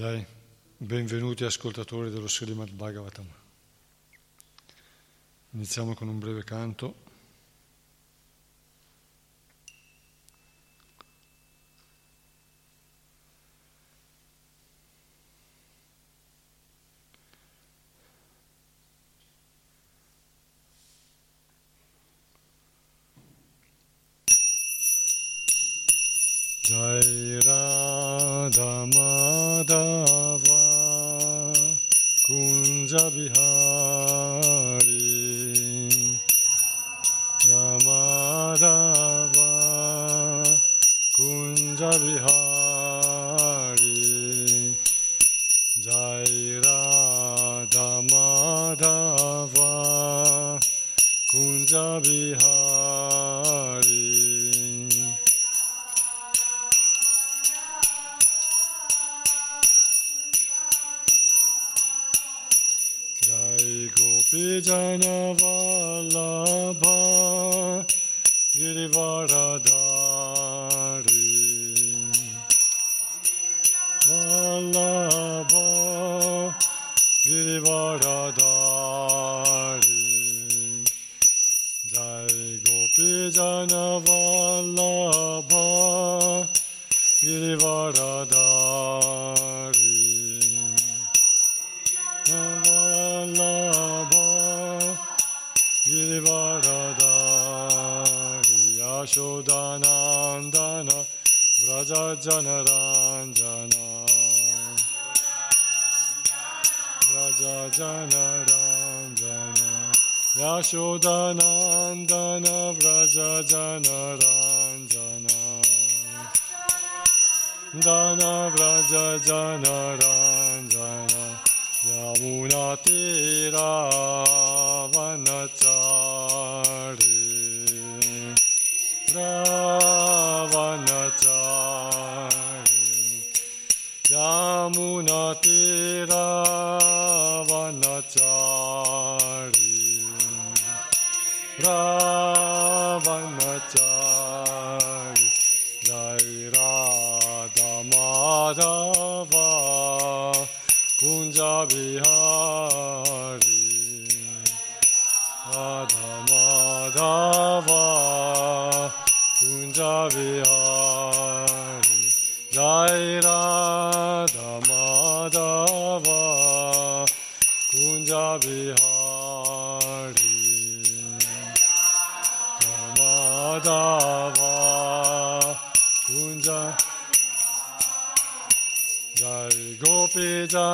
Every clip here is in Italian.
Jai, benvenuti ascoltatori dello Srimad Bhagavatam. Iniziamo con un breve canto.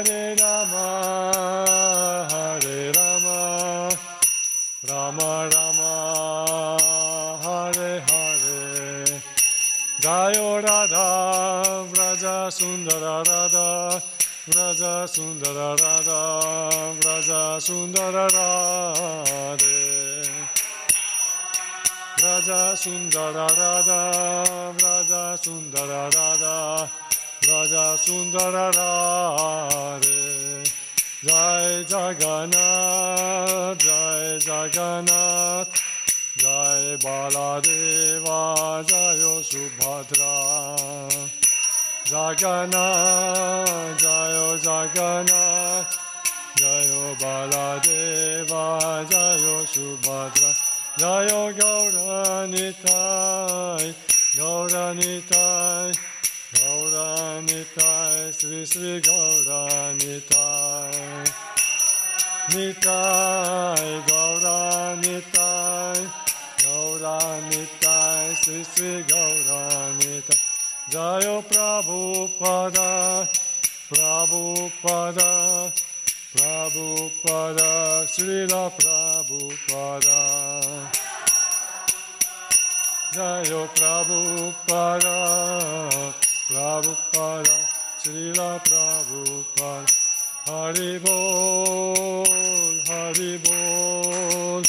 Hare Rama, Hare Rama, Rama Rama, Hare Hare, Jayo Radha, Vraja Sundara Radha, Vraja Sundara Radha, Vraja Sundara Radha. Raja Sundara Radha, Raja Sundara Radha, Raja Sundara Radha. Jai Jagannath, Jai Jagannath, Jai Baladeva, Jai Subhadra. Jagannath, Jai Jagannath, Jai Baladeva, Jai Subhadra. Jayo Gauranitai, Gauranitai, Gauranitai, Sri Sri Gauranitai. Nitai, Gauranitai, Gauranitai, Sri Sri Gauranitai. Jayo Prabhupada, Prabhupada, Prabhupada, Srila Prabhupada. Jayo Prabhupada, Prabhupada, Srila Prabhupada. Haribol, Haribol,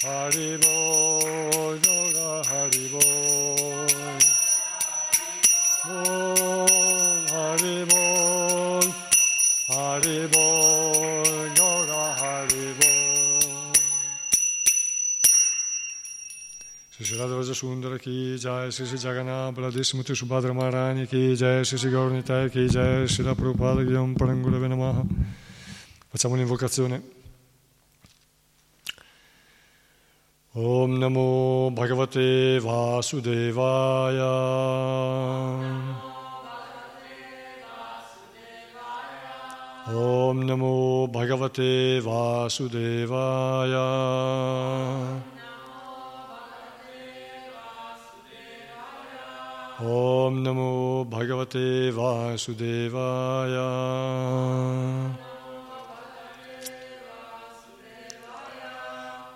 Haribol, Yoga Haribol. Bol, Haribol, Haribol, Sri Sri Radha Raja Sundara ki jai, Sri Sri Jagannath Baladesh Muti Subhadra Maharani ki jai, Sri Sri Gaurnitai ki jai, Sri La Prabhupada ki Om Parangurave Namaha. Facciamo un'invocazione. Om Namo Bhagavate Vasudevaya. Om Namo Bhagavate Vasudevaya. Om Namo Bhagavate Vasudevaya.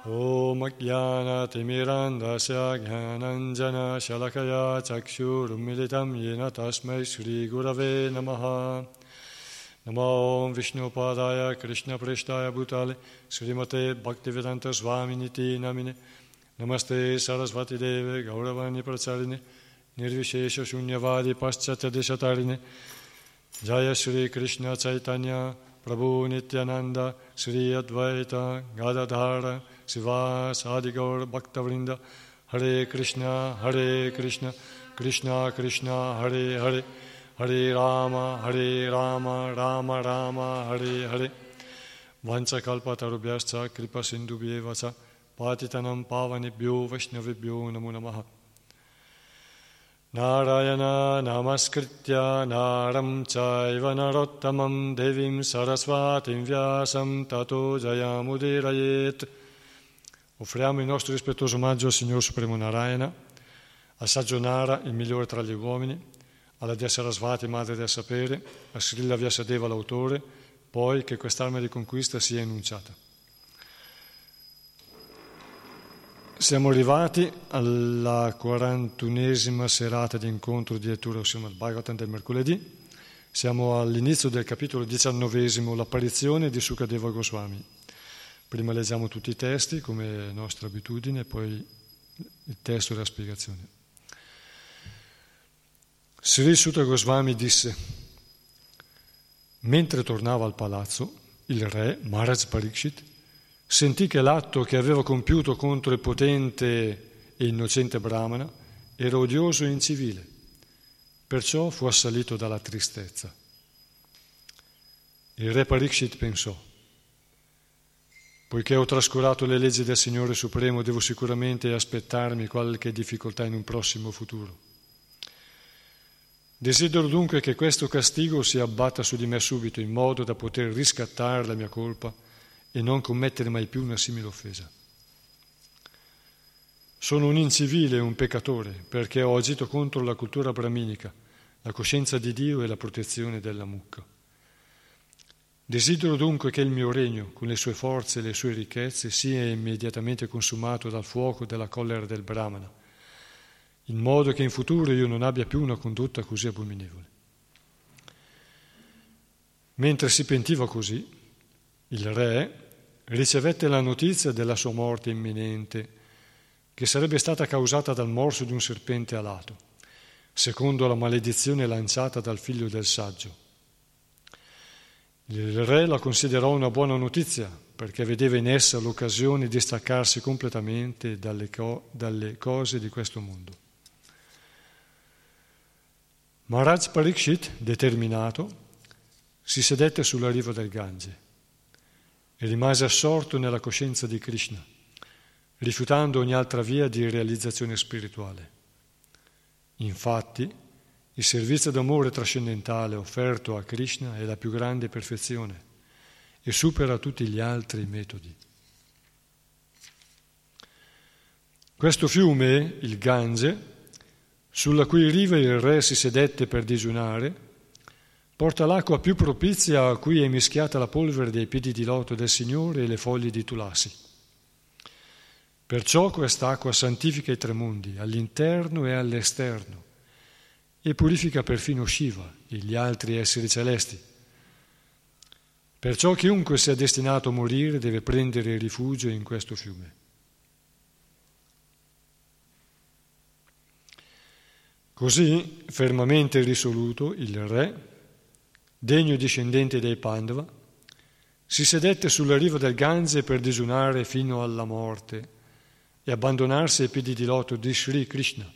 Om Jnana Timirandasya Jnananjana Shalakaya Chakshurumilitam Yena Tasmai Shri Gurave Namaha. Namo Om Vishnu Padaya Krishna Preshtaya Bhutale Srimate Bhaktivedanta Swami Niti Namine Namaste Sarasvati Deve Gauravani Pracharine Shunyavadi Paschatya Deshatarine. Jaya Shri Krishna Chaitanya Prabhu Nityananda Shri Advaita Gadadhara Siva Sadigaur Bhaktavrinda. Hare Krishna Hare Krishna Krishna Krishna Hare Hare. Hare Rama Hare Rama Rama Rama Hare Hare. Vanchakalpatarubhyascha Kripa Sindhubhyeva cha Patitanam Pavanibhyo Vaishnavibhyo Namo Namaha Narayana Namaskritya Naram Chaiva Narottamam Devim Sarasvatim Vyasam Tato Jayamudirayet Offriamo il nostro rispettoso omaggio al Signor Supremo Narayana, al saggio Nara, il migliore tra gli uomini, alla Dea Sarasvati, madre del sapere, a Srila Vyasadeva, l'autore, poi che quest'arma di conquista sia enunciata. Siamo arrivati alla 41esima serata di incontro di lettura Srimad Bhagavatam del mercoledì. Siamo all'inizio del capitolo diciannovesimo, l'apparizione di Sukadeva Goswami. Prima leggiamo tutti i testi, come nostra abitudine, poi il testo e la spiegazione. Sri Sutta Goswami disse, mentre tornava al palazzo, il re Maharaj Parikshit sentì che l'atto che aveva compiuto contro il potente e innocente Brahmana era odioso e incivile, perciò fu assalito dalla tristezza. Il re Parikshit pensò, poiché ho trascurato le leggi del Signore Supremo, devo sicuramente aspettarmi qualche difficoltà in un prossimo futuro. Desidero dunque che questo castigo si abbatta su di me subito, in modo da poter riscattare la mia colpa e non commettere mai più una simile offesa. Sono un incivile e un peccatore perché ho agito contro la cultura brahminica, la coscienza di Dio e la protezione della mucca. Desidero dunque che il mio regno, con le sue forze e le sue ricchezze, sia immediatamente consumato dal fuoco della collera del Brahmana, in modo che in futuro io non abbia più una condotta così abominevole. Mentre si pentiva così, il re ricevette la notizia della sua morte imminente, che sarebbe stata causata dal morso di un serpente alato, secondo la maledizione lanciata dal figlio del saggio il re la considerò una buona notizia perché vedeva in essa l'occasione di staccarsi completamente dalle, co- dalle cose di questo mondo. Maharaj Parikshit, determinato, si sedette sulla riva del Gange e rimase assorto nella coscienza di Krishna, rifiutando ogni altra via di realizzazione spirituale. Infatti, il servizio d'amore trascendentale offerto a Krishna è la più grande perfezione e supera tutti gli altri metodi. Questo fiume, il Gange, sulla cui riva il re si sedette per digiunare, porta l'acqua più propizia a cui è mischiata la polvere dei piedi di loto del Signore e le foglie di tulasi. Perciò quest'acqua santifica i tre mondi, all'interno e all'esterno e purifica perfino Shiva e gli altri esseri celesti. Perciò chiunque sia destinato a morire deve prendere rifugio in questo fiume. Così, fermamente risoluto, il re, degno discendente dei Pandava, si sedette sulla riva del Gange per disunare fino alla morte e abbandonarsi ai piedi di loto di Sri Krishna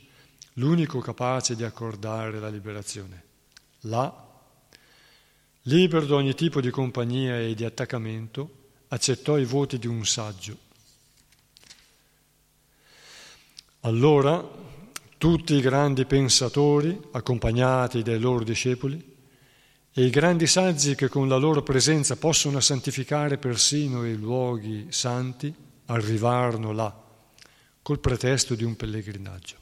l'unico capace di accordare la liberazione. Là, libero da ogni tipo di compagnia e di attaccamento, accettò i voti di un saggio. Allora tutti i grandi pensatori, accompagnati dai loro discepoli, e i grandi saggi che con la loro presenza possono santificare persino i luoghi santi, arrivarono là, col pretesto di un pellegrinaggio.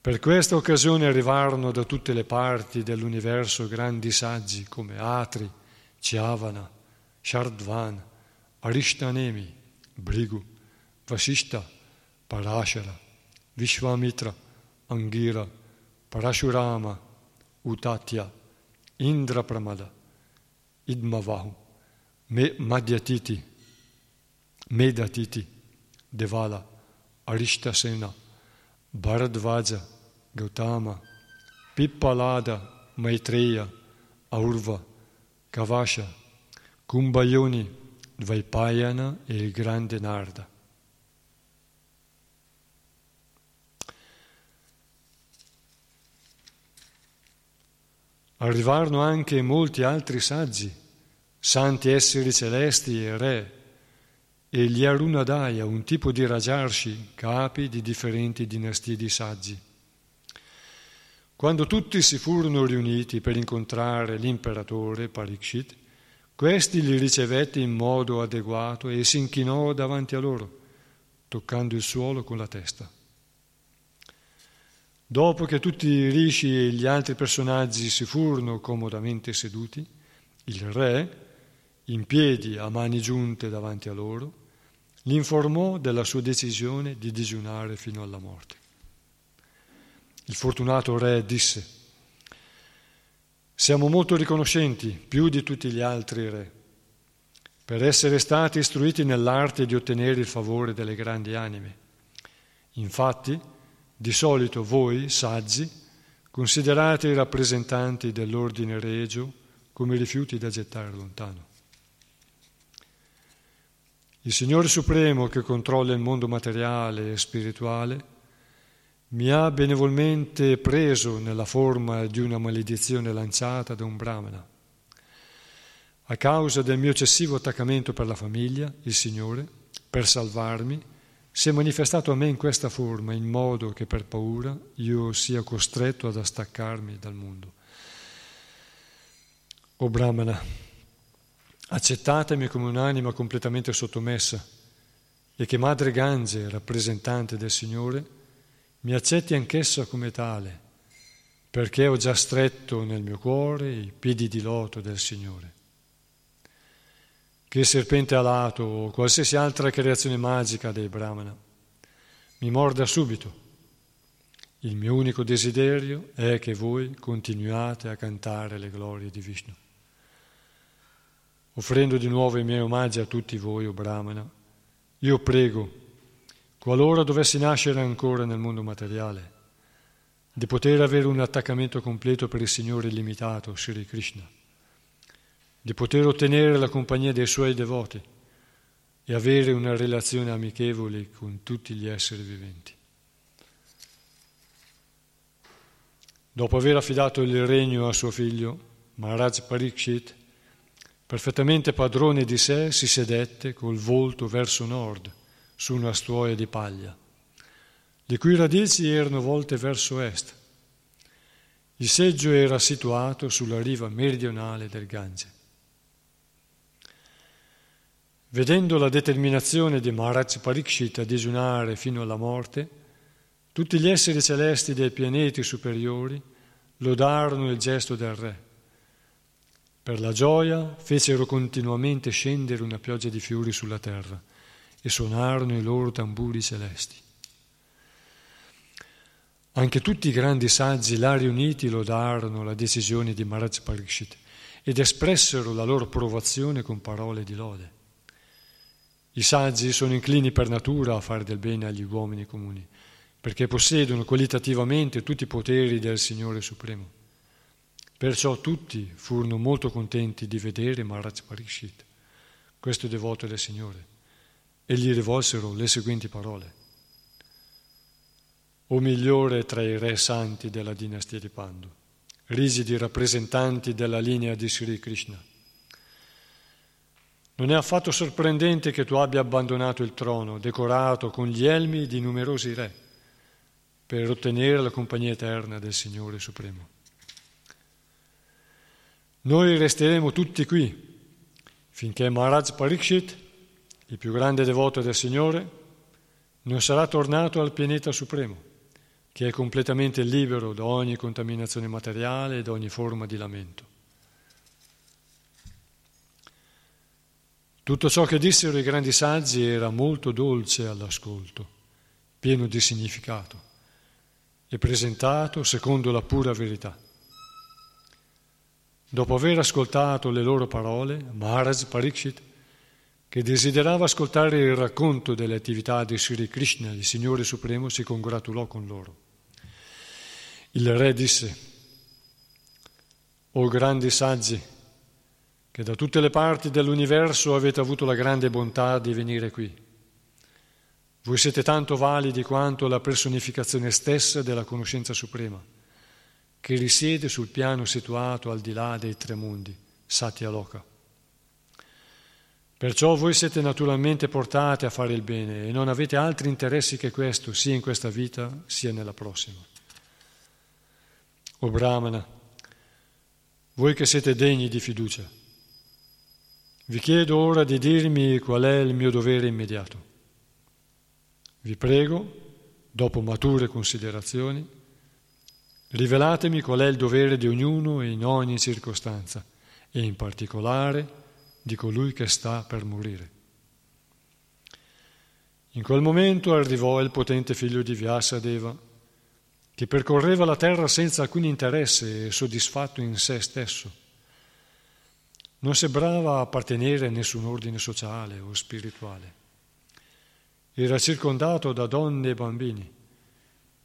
Per questa occasione arrivarono da tutte le parti dell'universo grandi saggi come Atri, Chiavana, Shardvan, Arishtanemi, Brigu, Vasishta, Parashara, Vishwamitra, Angira, Parashurama, Utatya, Indra Pramada, Idmavahu, Madhyatiti, Medatiti, Devala, Arishtasena, Bharadvaja, Gautama, Pippalada, Maitreya, Aurva, Kavasha, Kumbhayoni, Dvaipayana e il grande Narda. Arrivarono anche molti altri saggi, santi esseri celesti e re, e gli Arunadaya, un tipo di Rajarshi, capi di differenti dinastie di saggi. Quando tutti si furono riuniti per incontrare l'imperatore Parikshit, questi li ricevette in modo adeguato e si inchinò davanti a loro, toccando il suolo con la testa. Dopo che tutti i rishi e gli altri personaggi si furono comodamente seduti, il re, in piedi a mani giunte davanti a loro, li informò della sua decisione di digiunare fino alla morte. Il fortunato re disse, siamo molto riconoscenti, più di tutti gli altri re, per essere stati istruiti nell'arte di ottenere il favore delle grandi anime. Infatti, di solito voi, saggi, considerate i rappresentanti dell'ordine regio come rifiuti da gettare lontano. Il Signore Supremo che controlla il mondo materiale e spirituale mi ha benevolmente preso nella forma di una maledizione lanciata da un brahmana. A causa del mio eccessivo attaccamento per la famiglia, il Signore, per salvarmi, si è manifestato a me in questa forma, in modo che per paura io sia costretto ad staccarmi dal mondo. O Brahmana, accettatemi come un'anima completamente sottomessa e che Madre Gange, rappresentante del Signore, mi accetti anch'essa come tale, perché ho già stretto nel mio cuore i piedi di loto del Signore che il serpente alato o qualsiasi altra creazione magica dei Brahmana mi morda subito. Il mio unico desiderio è che voi continuate a cantare le glorie di Vishnu. Offrendo di nuovo i miei omaggi a tutti voi, o Brahmana, io prego, qualora dovessi nascere ancora nel mondo materiale, di poter avere un attaccamento completo per il Signore illimitato, Sri Krishna di poter ottenere la compagnia dei suoi devoti e avere una relazione amichevole con tutti gli esseri viventi. Dopo aver affidato il regno a suo figlio, Maharaj Parikshit, perfettamente padrone di sé, si sedette col volto verso nord su una stuoia di paglia, le cui radici erano volte verso est. Il seggio era situato sulla riva meridionale del Gange. Vedendo la determinazione di Maharaj Parikshit a digiunare fino alla morte, tutti gli esseri celesti dei pianeti superiori lodarono il gesto del re. Per la gioia fecero continuamente scendere una pioggia di fiori sulla terra e suonarono i loro tamburi celesti. Anche tutti i grandi saggi là riuniti lodarono la decisione di Maharaj Parikshit ed espressero la loro approvazione con parole di lode. I saggi sono inclini per natura a fare del bene agli uomini comuni, perché possiedono qualitativamente tutti i poteri del Signore Supremo. Perciò tutti furono molto contenti di vedere Maharaj Parikshit, questo devoto del Signore, e gli rivolsero le seguenti parole. O migliore tra i re santi della dinastia di Pandu, risidi rappresentanti della linea di Sri Krishna, non è affatto sorprendente che tu abbia abbandonato il trono, decorato con gli elmi di numerosi re, per ottenere la compagnia eterna del Signore Supremo. Noi resteremo tutti qui finché Maharaj Parikshit, il più grande devoto del Signore, non sarà tornato al pianeta supremo, che è completamente libero da ogni contaminazione materiale e da ogni forma di lamento. Tutto ciò che dissero i grandi saggi era molto dolce all'ascolto, pieno di significato e presentato secondo la pura verità. Dopo aver ascoltato le loro parole, Maharaj Parikshit, che desiderava ascoltare il racconto delle attività di Sri Krishna, il Signore Supremo, si congratulò con loro. Il re disse, O grandi saggi, che da tutte le parti dell'universo avete avuto la grande bontà di venire qui. Voi siete tanto validi quanto la personificazione stessa della conoscenza suprema, che risiede sul piano situato al di là dei tre mondi, Satya Loka. Perciò voi siete naturalmente portati a fare il bene e non avete altri interessi che questo, sia in questa vita sia nella prossima. O Brahmana, voi che siete degni di fiducia, vi chiedo ora di dirmi qual è il mio dovere immediato. Vi prego, dopo mature considerazioni, rivelatemi qual è il dovere di ognuno in ogni circostanza e in particolare di colui che sta per morire. In quel momento arrivò il potente figlio di Vyasadeva, che percorreva la terra senza alcun interesse e soddisfatto in se stesso non sembrava appartenere a nessun ordine sociale o spirituale. Era circondato da donne e bambini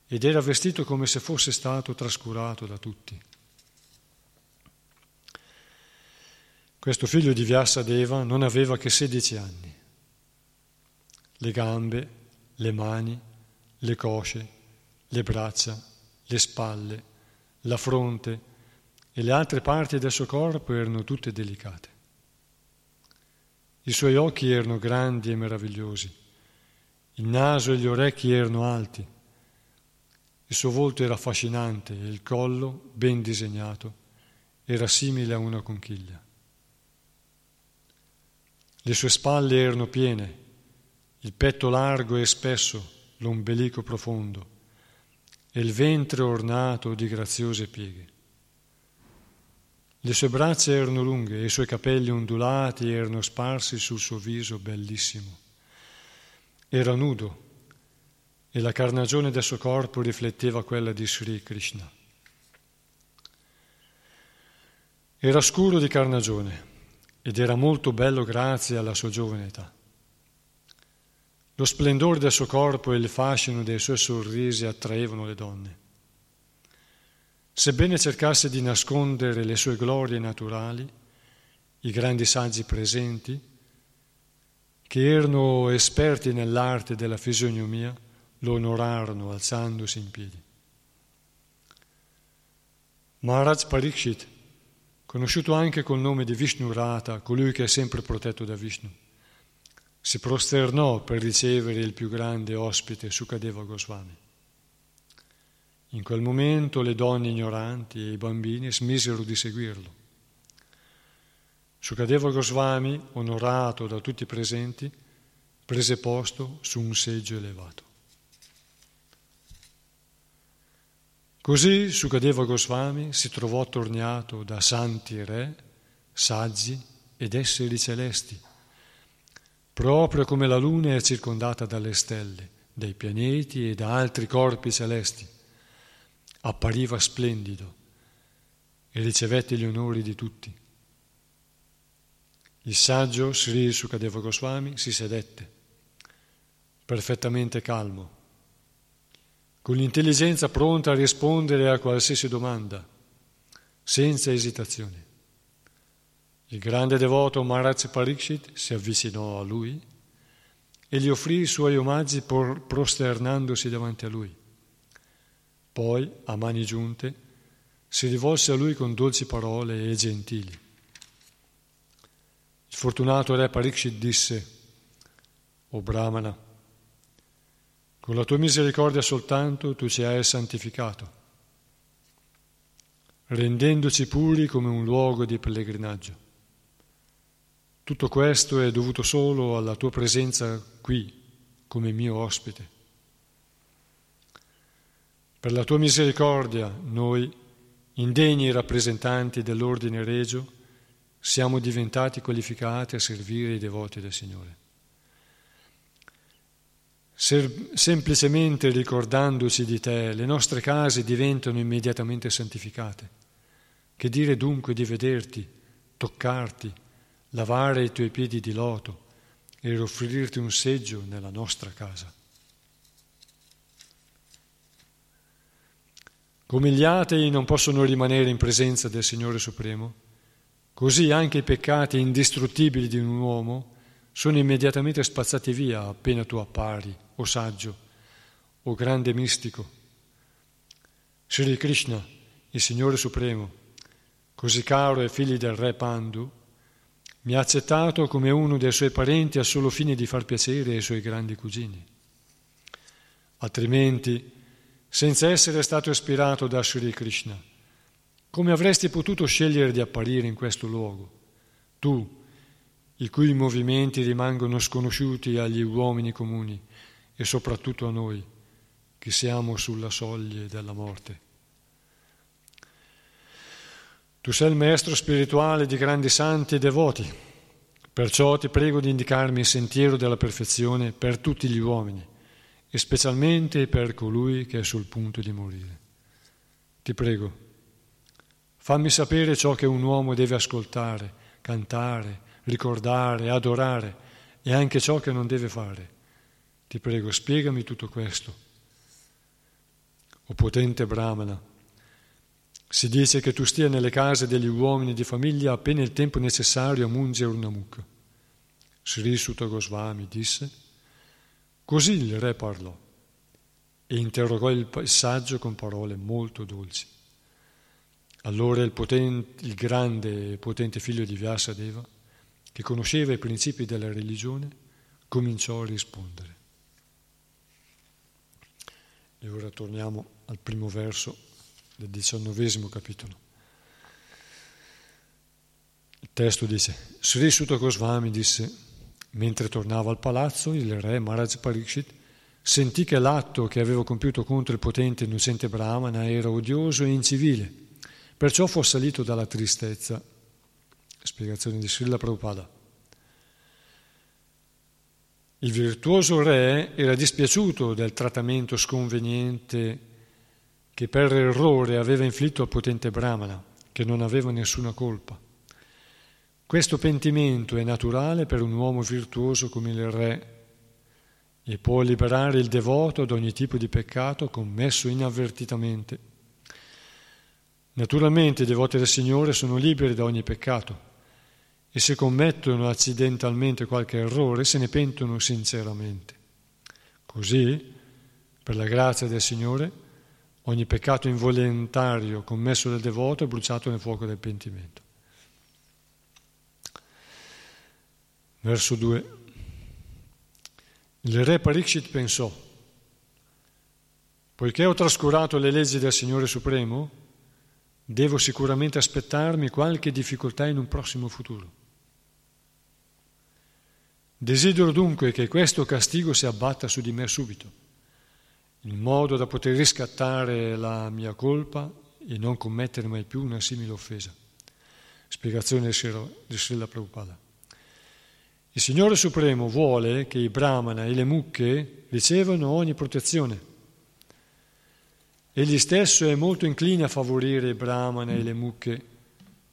ed era vestito come se fosse stato trascurato da tutti. Questo figlio di Vyasadeva non aveva che 16 anni. Le gambe, le mani, le cosce, le braccia, le spalle, la fronte e le altre parti del suo corpo erano tutte delicate. I suoi occhi erano grandi e meravigliosi, il naso e gli orecchi erano alti, il suo volto era affascinante e il collo, ben disegnato, era simile a una conchiglia. Le sue spalle erano piene, il petto largo e spesso, l'ombelico profondo e il ventre ornato di graziose pieghe. Le sue braccia erano lunghe e i suoi capelli ondulati erano sparsi sul suo viso bellissimo. Era nudo e la carnagione del suo corpo rifletteva quella di Sri Krishna. Era scuro di carnagione ed era molto bello grazie alla sua giovane età. Lo splendore del suo corpo e il fascino dei suoi sorrisi attraevano le donne. Sebbene cercasse di nascondere le sue glorie naturali, i grandi saggi presenti, che erano esperti nell'arte della fisionomia, lo onorarono alzandosi in piedi. Maharaj Parikshit, conosciuto anche col nome di Vishnu Rata, colui che è sempre protetto da Vishnu, si prosternò per ricevere il più grande ospite Sukadeva Goswami. In quel momento le donne ignoranti e i bambini smisero di seguirlo. Sukadeva Goswami, onorato da tutti i presenti, prese posto su un seggio elevato. Così Sukadeva Goswami si trovò attorniato da santi re, saggi ed esseri celesti, proprio come la luna è circondata dalle stelle, dai pianeti e da altri corpi celesti appariva splendido e ricevette gli onori di tutti. Il saggio Sri Sukadeva Goswami si sedette, perfettamente calmo, con l'intelligenza pronta a rispondere a qualsiasi domanda, senza esitazione. Il grande devoto Maharaj Parikshit si avvicinò a lui e gli offrì i suoi omaggi prosternandosi davanti a lui. Poi, a mani giunte, si rivolse a lui con dolci parole e gentili. Il fortunato re Parikshit disse, O Brahmana, con la tua misericordia soltanto tu ci hai santificato, rendendoci puri come un luogo di pellegrinaggio. Tutto questo è dovuto solo alla tua presenza qui come mio ospite. Per la tua misericordia noi, indegni rappresentanti dell'ordine regio, siamo diventati qualificati a servire i devoti del Signore. Semplicemente ricordandoci di te, le nostre case diventano immediatamente santificate. Che dire dunque di vederti, toccarti, lavare i tuoi piedi di loto e offrirti un seggio nella nostra casa? Come gli atei non possono rimanere in presenza del Signore Supremo, così anche i peccati indistruttibili di un uomo sono immediatamente spazzati via appena tu appari, o saggio, o grande mistico. Sri Krishna, il Signore Supremo, così caro ai figli del re Pandu, mi ha accettato come uno dei suoi parenti a solo fine di far piacere ai suoi grandi cugini. Altrimenti, senza essere stato ispirato da Sri Krishna? Come avresti potuto scegliere di apparire in questo luogo? Tu, i cui movimenti rimangono sconosciuti agli uomini comuni e soprattutto a noi, che siamo sulla soglia della morte. Tu sei il maestro spirituale di grandi santi e devoti, perciò ti prego di indicarmi il sentiero della perfezione per tutti gli uomini e specialmente per colui che è sul punto di morire. Ti prego, fammi sapere ciò che un uomo deve ascoltare, cantare, ricordare, adorare e anche ciò che non deve fare. Ti prego, spiegami tutto questo. O potente Brahmana, si dice che tu stia nelle case degli uomini di famiglia appena il tempo necessario a mungere una mucca. Sri Sutta Goswami disse Così il re parlò e interrogò il saggio con parole molto dolci. Allora il, potente, il grande e potente figlio di Vyasadeva, che conosceva i principi della religione, cominciò a rispondere. E ora torniamo al primo verso del diciannovesimo capitolo. Il testo dice, Sri Sutta Goswami disse, mentre tornava al palazzo, il re Maharaj Pariksit Sentì che l'atto che avevo compiuto contro il potente innocente Brahmana era odioso e incivile, perciò fu assalito dalla tristezza. Spiegazione di Srila Prabhupada. Il virtuoso re era dispiaciuto del trattamento sconveniente che per errore aveva inflitto al potente Brahmana, che non aveva nessuna colpa. Questo pentimento è naturale per un uomo virtuoso come il re e può liberare il devoto da ogni tipo di peccato commesso inavvertitamente. Naturalmente i devoti del Signore sono liberi da ogni peccato e se commettono accidentalmente qualche errore se ne pentono sinceramente. Così, per la grazia del Signore, ogni peccato involontario commesso dal devoto è bruciato nel fuoco del pentimento. Verso 2. Il re Parikshit pensò, poiché ho trascurato le leggi del Signore Supremo, devo sicuramente aspettarmi qualche difficoltà in un prossimo futuro. Desidero dunque che questo castigo si abbatta su di me subito, in modo da poter riscattare la mia colpa e non commettere mai più una simile offesa. Spiegazione di Srila Prabhupada. Il Signore Supremo vuole che i brahmana e le mucche ricevano ogni protezione. Egli stesso è molto incline a favorire i brahmana e le mucche,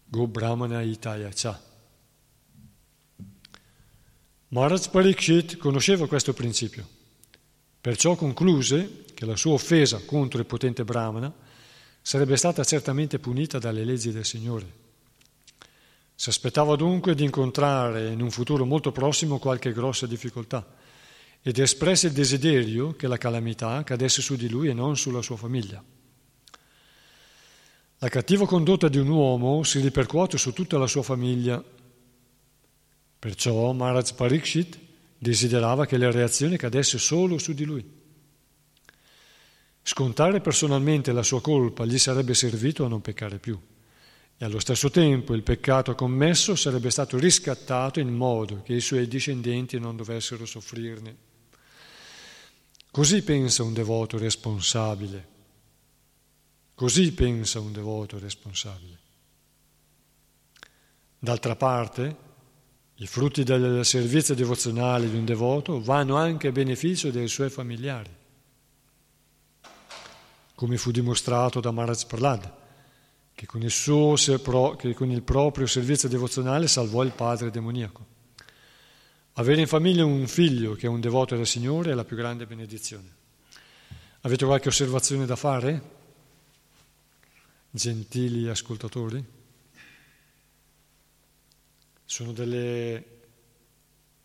go brahmana itaya cha. Maharaj Parikshit conosceva questo principio, perciò concluse che la sua offesa contro il potente brahmana sarebbe stata certamente punita dalle leggi del Signore. Si aspettava dunque di incontrare in un futuro molto prossimo qualche grossa difficoltà ed espresse il desiderio che la calamità cadesse su di lui e non sulla sua famiglia. La cattiva condotta di un uomo si ripercuote su tutta la sua famiglia. Perciò Maharaj Parikshit desiderava che la reazione cadesse solo su di lui. Scontare personalmente la sua colpa gli sarebbe servito a non peccare più e allo stesso tempo il peccato commesso sarebbe stato riscattato in modo che i suoi discendenti non dovessero soffrirne. Così pensa un devoto responsabile. Così pensa un devoto responsabile. D'altra parte, i frutti del servizio devozionale di un devoto vanno anche a beneficio dei suoi familiari, come fu dimostrato da Maharaj Prahlad che con il, suo, che con il proprio servizio devozionale salvò il padre demoniaco. Avere in famiglia un figlio che è un devoto del Signore è la più grande benedizione. Avete qualche osservazione da fare? Gentili ascoltatori? Sono delle,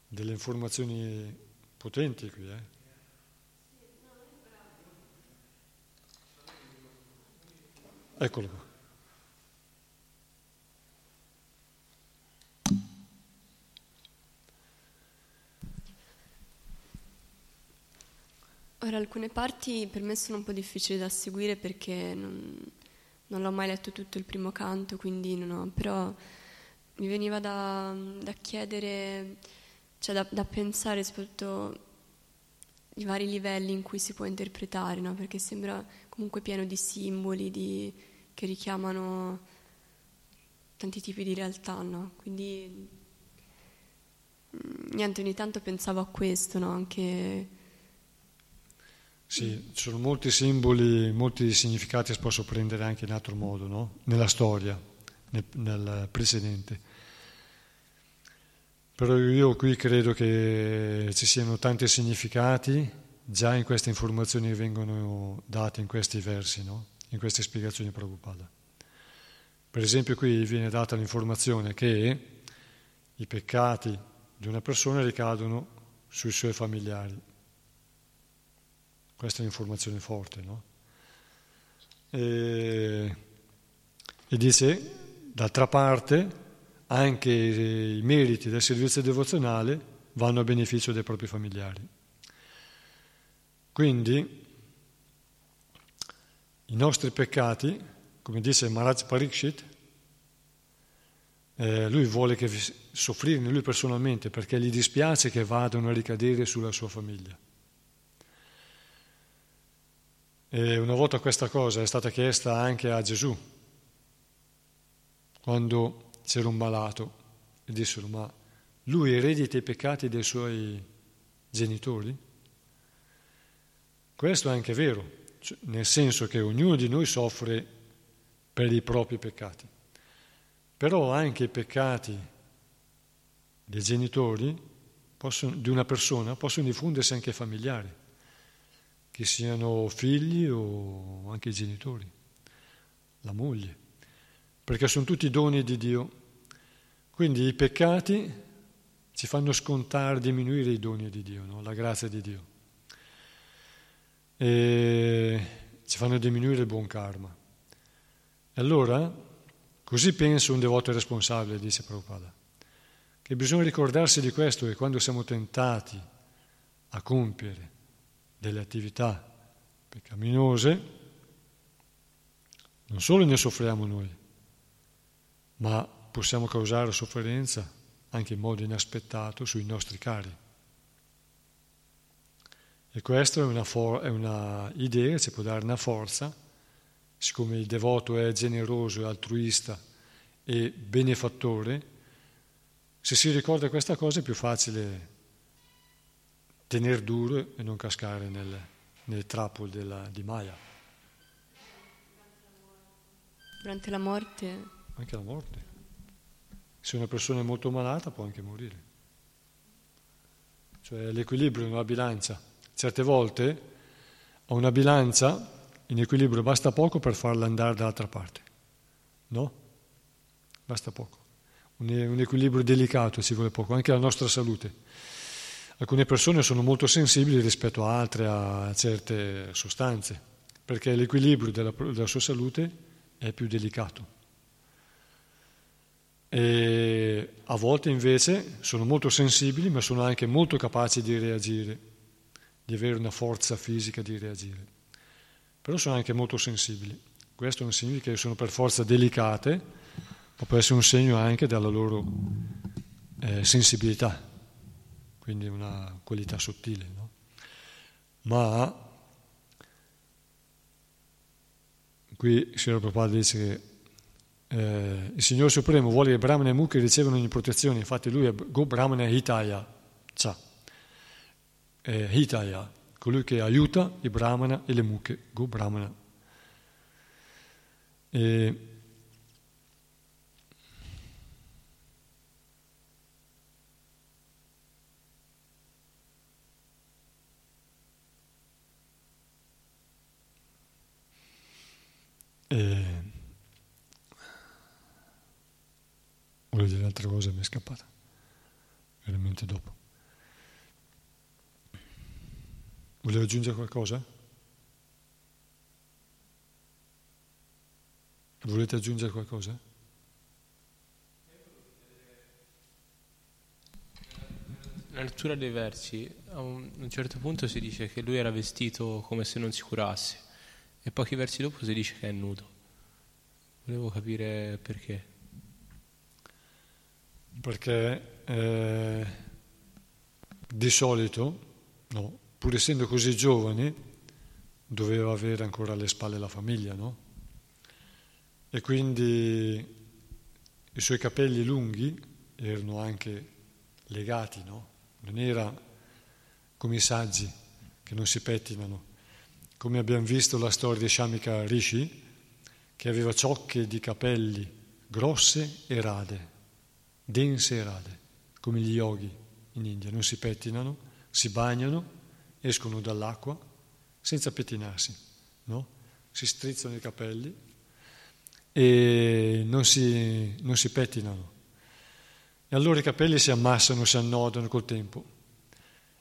delle informazioni potenti qui, eh? Eccolo qua. Ora, alcune parti per me sono un po' difficili da seguire perché non, non l'ho mai letto tutto il primo canto, quindi non ho, però mi veniva da, da chiedere, cioè da, da, pensare soprattutto i vari livelli in cui si può interpretare, no? perché sembra comunque pieno di simboli di, che richiamano tanti tipi di realtà, no? quindi mm, niente, ogni tanto pensavo a questo, no? anche sì, ci sono molti simboli, molti significati si possono prendere anche in altro modo, no? nella storia, nel, nel precedente. Però io qui credo che ci siano tanti significati già in queste informazioni che vengono date in questi versi, no? in queste spiegazioni Prabhupada. Per esempio qui viene data l'informazione che i peccati di una persona ricadono sui suoi familiari Questa è un'informazione forte, no? E, e dice, d'altra parte, anche i meriti del servizio devozionale vanno a beneficio dei propri familiari. Quindi i nostri peccati, come dice Maharaj Parikshit, eh, lui vuole soffrirne lui personalmente perché gli dispiace che vadano a ricadere sulla sua famiglia. E una volta questa cosa è stata chiesta anche a Gesù, quando c'era un malato, e dissero, ma lui eredita i peccati dei suoi genitori? Questo è anche vero, cioè, nel senso che ognuno di noi soffre per i propri peccati. Però anche i peccati dei genitori possono, di una persona possono diffondersi anche ai familiari, che siano figli o anche i genitori, la moglie, perché sono tutti doni di Dio. Quindi i peccati ci fanno scontare, diminuire i doni di Dio, no? la grazia di Dio. E ci fanno diminuire il buon karma. E allora, così pensa un devoto responsabile, dice Prabhupada, che bisogna ricordarsi di questo che quando siamo tentati a compiere delle attività peccaminose, non solo ne soffriamo noi, ma possiamo causare sofferenza anche in modo inaspettato sui nostri cari. E questa è una, for- è una idea, ci può dare una forza, siccome il devoto è generoso, è altruista e benefattore, se si ricorda questa cosa è più facile tenere duro e non cascare nel, nel trappola della, di Maya. Durante la morte? Anche la morte. Se una persona è molto malata può anche morire. Cioè l'equilibrio in una bilancia. Certe volte a una bilancia in equilibrio basta poco per farla andare dall'altra parte. No? Basta poco. Un, un equilibrio delicato ci vuole poco, anche la nostra salute. Alcune persone sono molto sensibili rispetto a altre, a certe sostanze, perché l'equilibrio della, della sua salute è più delicato. E a volte invece sono molto sensibili, ma sono anche molto capaci di reagire, di avere una forza fisica di reagire. Però sono anche molto sensibili. Questo non significa che sono per forza delicate, ma può essere un segno anche della loro eh, sensibilità, quindi una qualità sottile. No? Ma qui Sri Prabhupada dice che eh, il Signore Supremo vuole che Brahmana e Mukhi ricevano ogni protezione, infatti lui è Go Brahmana Hitaya, Cha. Eh, Hitaya, colui che aiuta i Brahmana e le Mukhe, Go Brahmana. E, e Volevo dire un'altra cosa mi è scappata, veramente dopo. Volevo aggiungere qualcosa? Volete aggiungere qualcosa? Nella lettura dei versi, a un certo punto si dice che lui era vestito come se non si curasse e pochi versi dopo si dice che è nudo. Volevo capire perché perché eh, di solito, no, pur essendo così giovane, doveva avere ancora alle spalle la famiglia, no? E quindi i suoi capelli lunghi erano anche legati, no? Non era come i saggi che non si pettinano. Come abbiamo visto la storia di Shamika Rishi, che aveva ciocche di capelli grosse e rade dense e rade, come gli yogi in India, non si pettinano, si bagnano, escono dall'acqua senza pettinarsi, no? si strizzano i capelli e non si, non si pettinano. E allora i capelli si ammassano, si annodano col tempo.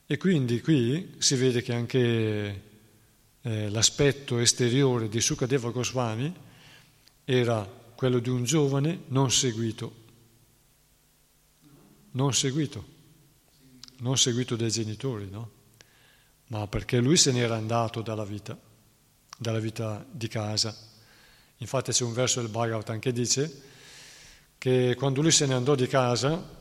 E quindi qui si vede che anche eh, l'aspetto esteriore di Sukadeva Goswami era quello di un giovane non seguito, non seguito, non seguito dai genitori, no? Ma perché lui se n'era andato dalla vita, dalla vita di casa. Infatti c'è un verso del Bhagavatam che dice che quando lui se ne andò di casa,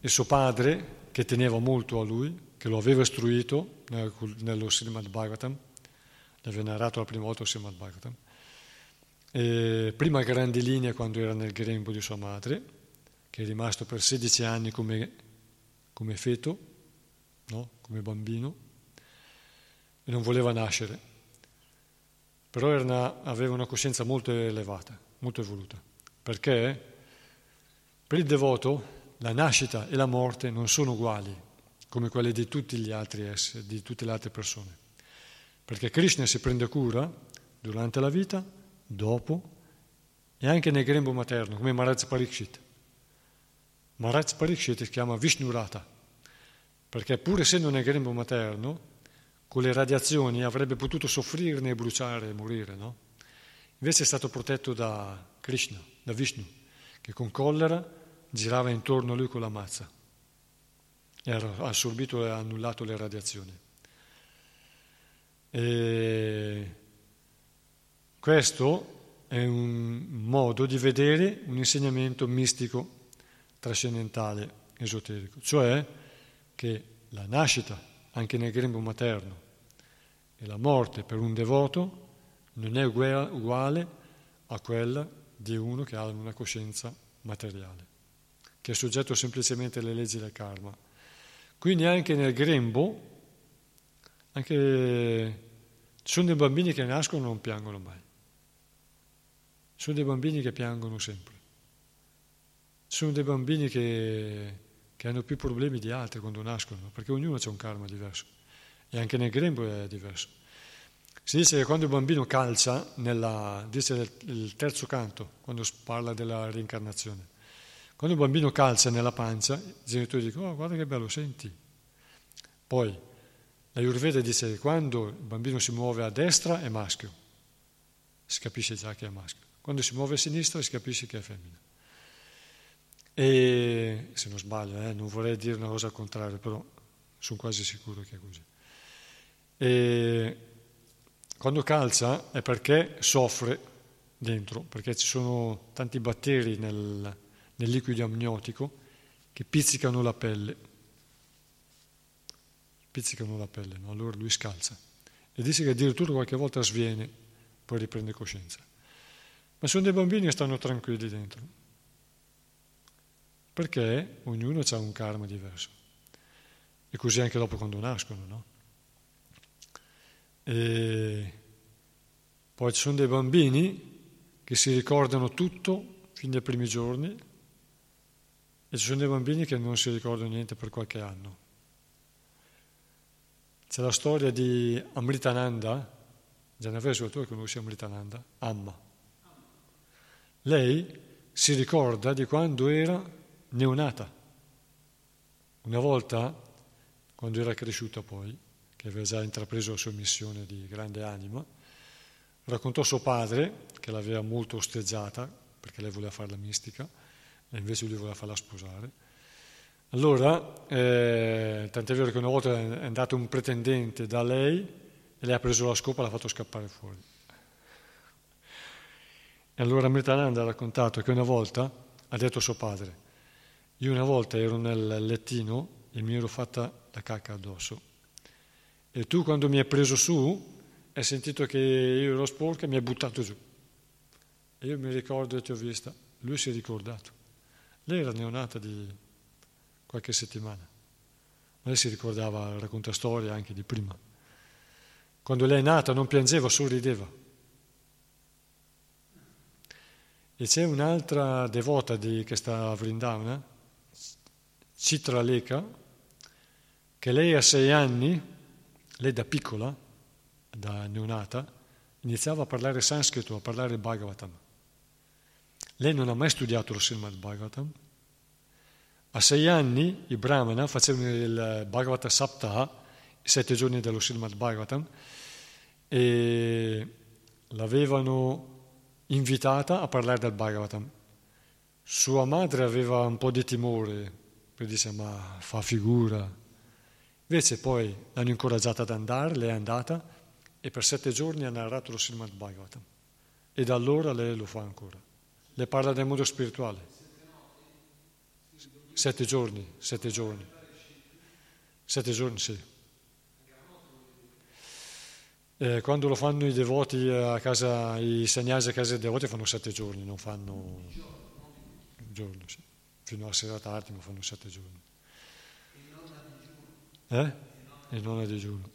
il suo padre, che teneva molto a lui, che lo aveva istruito nello Srimad Bhagavatam, aveva narrato la prima volta il Srimad Bhagavatam, e prima a grandi linee quando era nel grembo di sua madre, che è rimasto per 16 anni come, come feto, no? come bambino, e non voleva nascere. Però una, aveva una coscienza molto elevata, molto evoluta, perché per il devoto la nascita e la morte non sono uguali come quelle di tutti gli altri esseri, di tutte le altre persone. Perché Krishna si prende cura durante la vita, dopo e anche nel grembo materno, come Maharaj Parikshit. Maharaj Parikshit si chiama Vishnurata, perché pur essendo nel grembo materno, con le radiazioni avrebbe potuto soffrirne e bruciare e morire, no? Invece è stato protetto da Krishna, da Vishnu, che con collera girava intorno a lui con la mazza e ha assorbito e annullato le radiazioni. E questo è un modo di vedere un insegnamento mistico, trascendentale, esoterico, cioè che la nascita, anche nel grembo materno, e la morte per un devoto non è uguale a quella di uno che ha una coscienza materiale, che è soggetto semplicemente alle leggi del karma. Quindi anche nel grembo, anche... ci sono dei bambini che nascono e non piangono mai. Ci sono dei bambini che piangono sempre. Ci sono dei bambini che, che hanno più problemi di altri quando nascono, perché ognuno ha un karma diverso. E anche nel grembo è diverso. Si dice che quando il bambino calcia, nella, dice il terzo canto, quando parla della reincarnazione, quando il bambino calcia nella pancia, i genitori dicono, oh, guarda che bello, senti. Poi la Ayurveda dice che quando il bambino si muove a destra è maschio, si capisce già che è maschio. Quando si muove a sinistra si capisce che è femmina. E se non sbaglio, eh, non vorrei dire una cosa al contrario, però sono quasi sicuro che è così. E quando calcia è perché soffre dentro, perché ci sono tanti batteri nel, nel liquido amniotico che pizzicano la pelle. Pizzicano la pelle, no? allora lui scalza. E dice che addirittura qualche volta sviene, poi riprende coscienza. Ma sono dei bambini che stanno tranquilli dentro, perché ognuno ha un karma diverso. E così anche dopo quando nascono, no? E poi ci sono dei bambini che si ricordano tutto fin dai primi giorni e ci sono dei bambini che non si ricordano niente per qualche anno. C'è la storia di Amritananda, Genovese, tu conosci Amritananda? Amma. Lei si ricorda di quando era neonata. Una volta, quando era cresciuta poi, che aveva già intrapreso la sua missione di grande anima, raccontò suo padre, che l'aveva molto osteggiata, perché lei voleva fare la mistica, e invece lui voleva farla sposare. Allora, eh, tant'è vero che una volta è andato un pretendente da lei e lei ha preso la scopa e l'ha fatto scappare fuori. E allora Mritananda ha raccontato che una volta ha detto a suo padre, io una volta ero nel lettino e mi ero fatta la cacca addosso e tu quando mi hai preso su hai sentito che io ero sporca e mi hai buttato giù. E io mi ricordo e ti ho vista, lui si è ricordato. Lei era neonata di qualche settimana, ma lei si ricordava, racconta storie anche di prima. Quando lei è nata non piangeva, sorrideva. E c'è un'altra devota di, che sta a Vrindavana, Citra Leka, che lei a sei anni, lei da piccola, da neonata, iniziava a parlare sanscrito, a parlare Bhagavatam. Lei non ha mai studiato lo Srimad Bhagavatam. A sei anni i Brahmana facevano il Bhagavata Saptaha, i sette giorni dello Srimad Bhagavatam, e l'avevano invitata a parlare del Bhagavatam. Sua madre aveva un po' di timore, perché dice ma fa figura. Invece poi l'hanno incoraggiata ad andare, lei è andata e per sette giorni ha narrato lo Srimad Bhagavatam. E da allora lei lo fa ancora. Le parla del mondo spirituale. Sette giorni, sette giorni. Sette giorni, sì. Eh, quando lo fanno i devoti a casa, i segnali a casa dei devoti fanno sette giorni, non fanno giorno, sì. fino alla sera tardi, ma fanno sette giorni. Eh? E non a digiuno.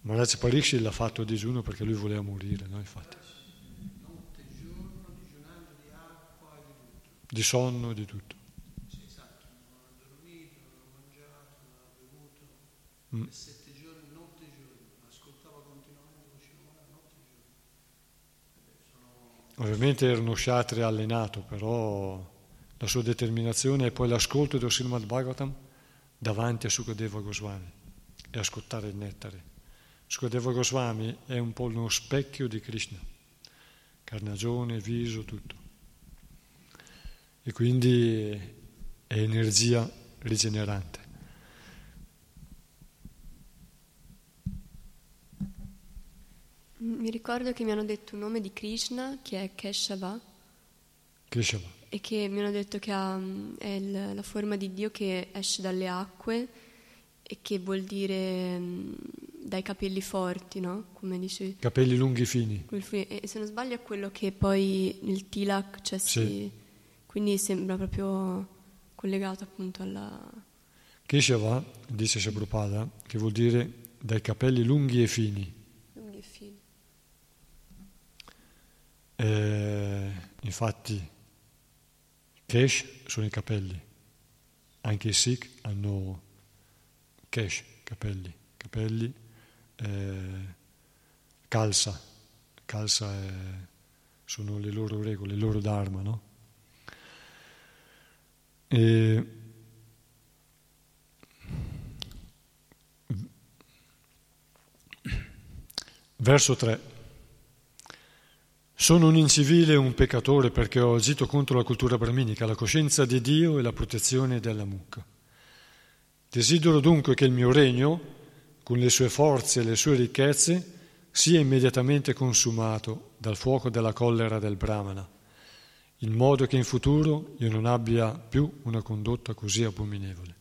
Maharaj Pariksit l'ha fatto a digiuno perché lui voleva morire, no? Infatti. Notte, giorno, digiunando di acqua e di tutto. Di sonno e di tutto. Sì, esatto, non ha dormito, non ha mangiato, non ha bevuto. Mm. Sette giorni, notte e giorno. Ascoltava continuamente lo Shimona, notte e giorno. Sono... Ovviamente era uno kshatriya allenato, però la sua determinazione e poi l'ascolto del Srimad Bhagavatam davanti a Sukadeva Goswami e ascoltare il nettare. Sukadeva Goswami è un po' uno specchio di Krishna, carnagione, viso, tutto. E quindi è energia rigenerante. Mi ricordo che mi hanno detto un nome di Krishna che è Keshava. Keshava. E che mi hanno detto che ha, è il, la forma di Dio che esce dalle acque e che vuol dire dai capelli forti, no? Come dici? Capelli lunghi fini. E se non sbaglio è quello che poi nel tilak c'è cioè sì. si... Quindi sembra proprio collegato appunto alla... Keshava, dice Prabhupada, che vuol dire dai capelli lunghi e fini. Lunghi e fini. Eh, infatti, Kesh sono i capelli. Anche i Sikh hanno Kesh, capelli. Capelli eh, calza, calza è, sono le loro regole, il loro dharma, no? E, verso 3. Sono un incivile e un peccatore perché ho agito contro la cultura brahminica, la coscienza di Dio e la protezione della mucca. Desidero dunque che il mio regno, con le sue forze e le sue ricchezze, sia immediatamente consumato dal fuoco della collera del Brahmana, in modo che in futuro io non abbia più una condotta così abominevole.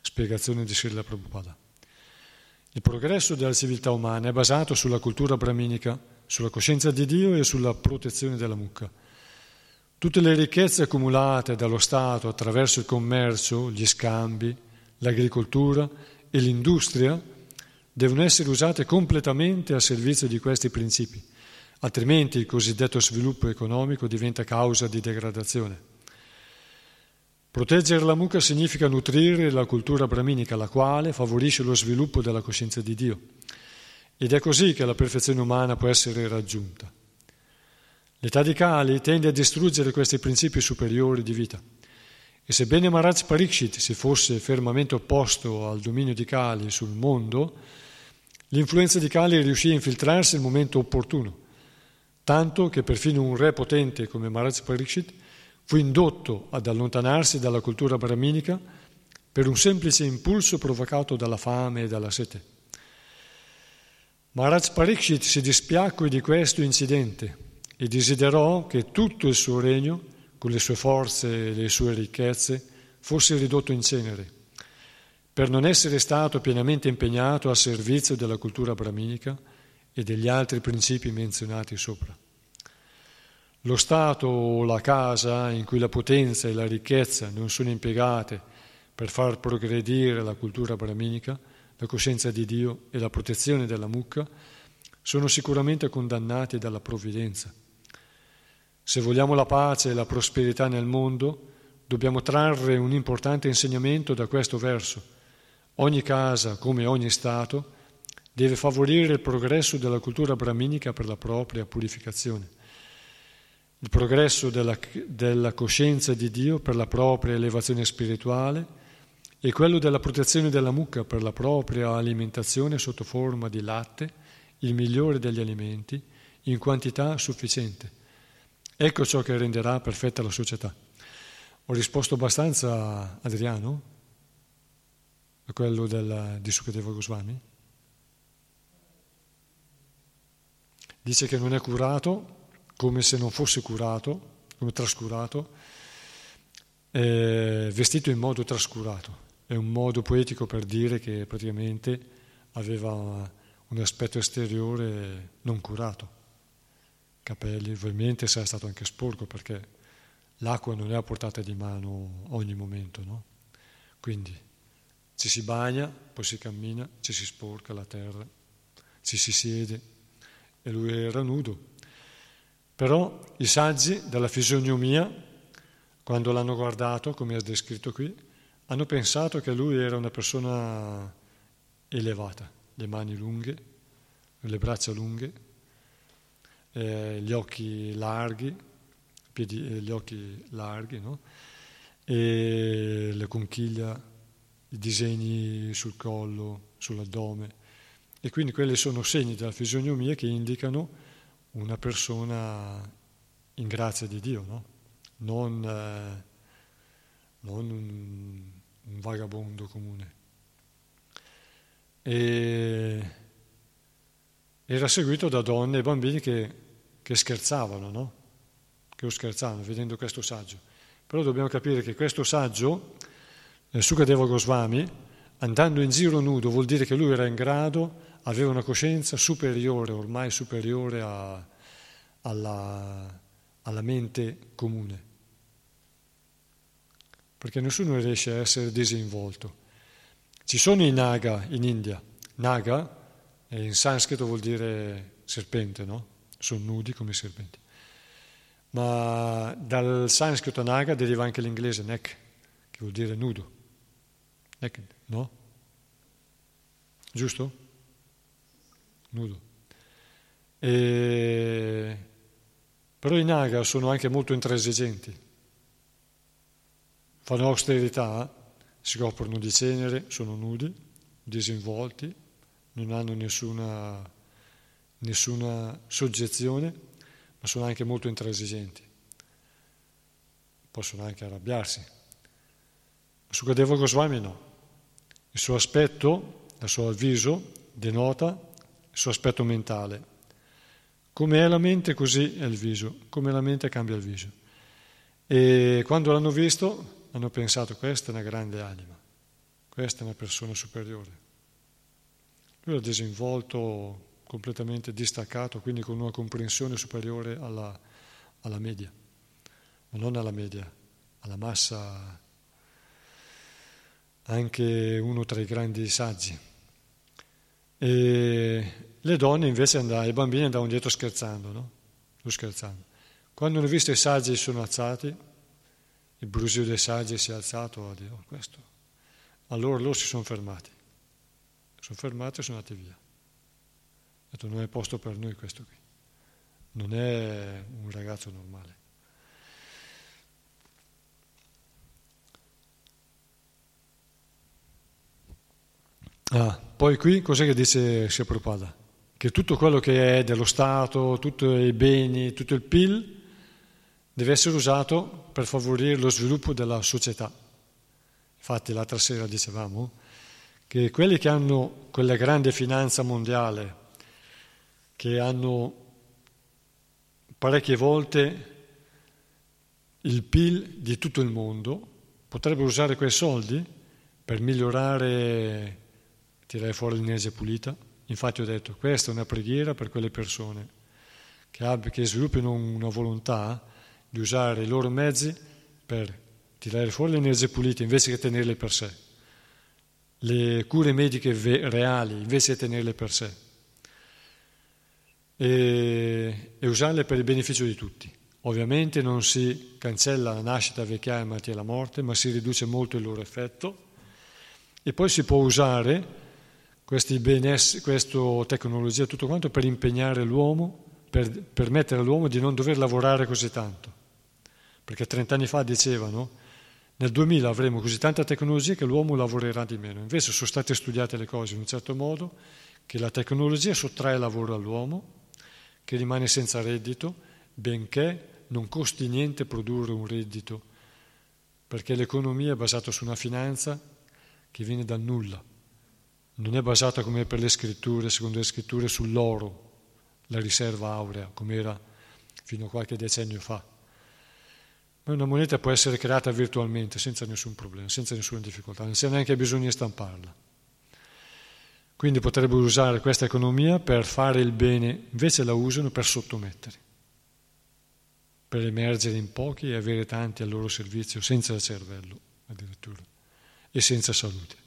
Spiegazione di Srila Prabhupada. Il progresso della civiltà umana è basato sulla cultura brahminica, sulla coscienza di Dio e sulla protezione della mucca. Tutte le ricchezze accumulate dallo Stato attraverso il commercio, gli scambi, l'agricoltura e l'industria devono essere usate completamente a servizio di questi principi, altrimenti il cosiddetto sviluppo economico diventa causa di degradazione. Proteggere la mucca significa nutrire la cultura brahminica, la quale favorisce lo sviluppo della coscienza di Dio. Ed è così che la perfezione umana può essere raggiunta. L'età di Kali tende a distruggere questi principi superiori di vita. E sebbene Maharaj Pariksit si fosse fermamente opposto al dominio di Kali sul mondo, l'influenza di Kali riuscì a infiltrarsi nel momento opportuno, tanto che perfino un re potente come Maharaj Pariksit fu indotto ad allontanarsi dalla cultura brahminica per un semplice impulso provocato dalla fame e dalla sete. Maharaj Pariksit si dispiacque di questo incidente e desiderò che tutto il suo regno con le sue forze e le sue ricchezze, fosse ridotto in cenere, per non essere stato pienamente impegnato a servizio della cultura brahminica e degli altri principi menzionati sopra. Lo Stato o la casa in cui la potenza e la ricchezza non sono impiegate per far progredire la cultura brahminica, la coscienza di Dio e la protezione della mucca, sono sicuramente condannati dalla provvidenza se vogliamo la pace e la prosperità nel mondo, dobbiamo trarre un importante insegnamento da questo verso. Ogni casa, come ogni Stato, deve favorire il progresso della cultura brahminica per la propria purificazione, il progresso della, della coscienza di Dio per la propria elevazione spirituale e quello della protezione della mucca per la propria alimentazione sotto forma di latte, il migliore degli alimenti, in quantità sufficiente. Ecco ciò che renderà perfetta la società. Ho risposto abbastanza, Adriano, a quello del, di Sukadeva Goswami? Dice che non è curato come se non fosse curato, come trascurato, è vestito in modo trascurato. È un modo poetico per dire che praticamente aveva un aspetto esteriore non curato. Capelli, ovviamente sarà stato anche sporco perché l'acqua non è a portata di mano ogni momento, no? Quindi ci si bagna, poi si cammina, ci si sporca la terra, ci si siede e lui era nudo. Però i saggi della fisionomia, quando l'hanno guardato, come è descritto qui, hanno pensato che lui era una persona elevata, le mani lunghe, le braccia lunghe, eh, gli occhi larghi, piedi, eh, gli occhi larghi, no? e le conchiglia, i disegni sul collo, sull'addome. E quindi quelli sono segni della fisionomia che indicano una persona in grazia di Dio, no? non, eh, non un, un, vagabondo comune. E era seguito da donne e bambini che, che scherzavano, no? che lo scherzavano vedendo questo saggio. Però dobbiamo capire che questo saggio, eh, Sukadeva Goswami, andando in giro nudo vuol dire che lui era in grado, aveva una coscienza superiore, ormai superiore a, alla, alla mente comune. Perché nessuno riesce a essere disinvolto. Ci sono i naga in India. Naga in sanscrito vuol dire serpente, no? Sono nudi come serpenti ma dal sanscrito naga deriva anche l'inglese neck, che vuol dire nudo. Neck, no? Giusto? Nudo. E... Però i naga sono anche molto intransigenti. Fanno austerità, si coprono di cenere, sono nudi, disinvolti, non hanno nessuna, nessuna soggezione ma sono anche molto intransigenti. Possono anche arrabbiarsi. Sukadeva Goswami no. Il suo aspetto, il suo avviso, denota suo aspetto mentale. Come è la mente, così è il viso. Come la mente cambia il viso. E quando l'hanno visto, hanno pensato, questa è una grande anima, questa è una persona superiore. Lui ha disinvolto completamente distaccato, quindi con una comprensione superiore alla, alla media, ma non alla media, alla massa, anche uno tra i grandi saggi. E le donne invece andavano, i bambini andavano dietro scherzando, no? scherzando. Quando hanno visto i saggi si sono alzati, il brusio dei saggi si è alzato, a oh, questo. Allora loro si sono fermati, sono fermati e sono andati via. Ha detto non è posto per noi questo qui, non è un ragazzo normale. Ah, poi qui cos'è che dice Sia Prabhupada? Che tutto quello che è dello Stato, tutti i beni, tutto il PIL deve essere usato per favorire lo sviluppo della società. Infatti l'altra sera dicevamo che quelli che hanno quella grande finanza mondiale che hanno parecchie volte il PIL di tutto il mondo, potrebbero usare quei soldi per migliorare, tirare fuori l'energia pulita. Infatti ho detto, questa è una preghiera per quelle persone che, abb- che sviluppino una volontà di usare i loro mezzi per tirare fuori l'energia pulita invece che tenerle per sé, le cure mediche ve- reali invece che tenerle per sé. E, e usarle per il beneficio di tutti. Ovviamente non si cancella la nascita, la vecchiaia, la malattia e la morte, ma si riduce molto il loro effetto. E poi si può usare questa tecnologia, tutto quanto, per impegnare l'uomo, per permettere all'uomo di non dover lavorare così tanto. Perché 30 anni fa dicevano, nel 2000 avremo così tanta tecnologia che l'uomo lavorerà di meno. Invece sono state studiate le cose in un certo modo che la tecnologia sottrae lavoro all'uomo, che rimane senza reddito, benché non costi niente produrre un reddito, perché l'economia è basata su una finanza che viene dal nulla. Non è basata come per le scritture, secondo le scritture, sull'oro, la riserva aurea, come era fino a qualche decennio fa. Ma una moneta può essere creata virtualmente senza nessun problema, senza nessuna difficoltà, non c'è neanche bisogno di stamparla. Quindi potrebbero usare questa economia per fare il bene, invece la usano per sottomettere, per emergere in pochi e avere tanti al loro servizio senza cervello addirittura e senza salute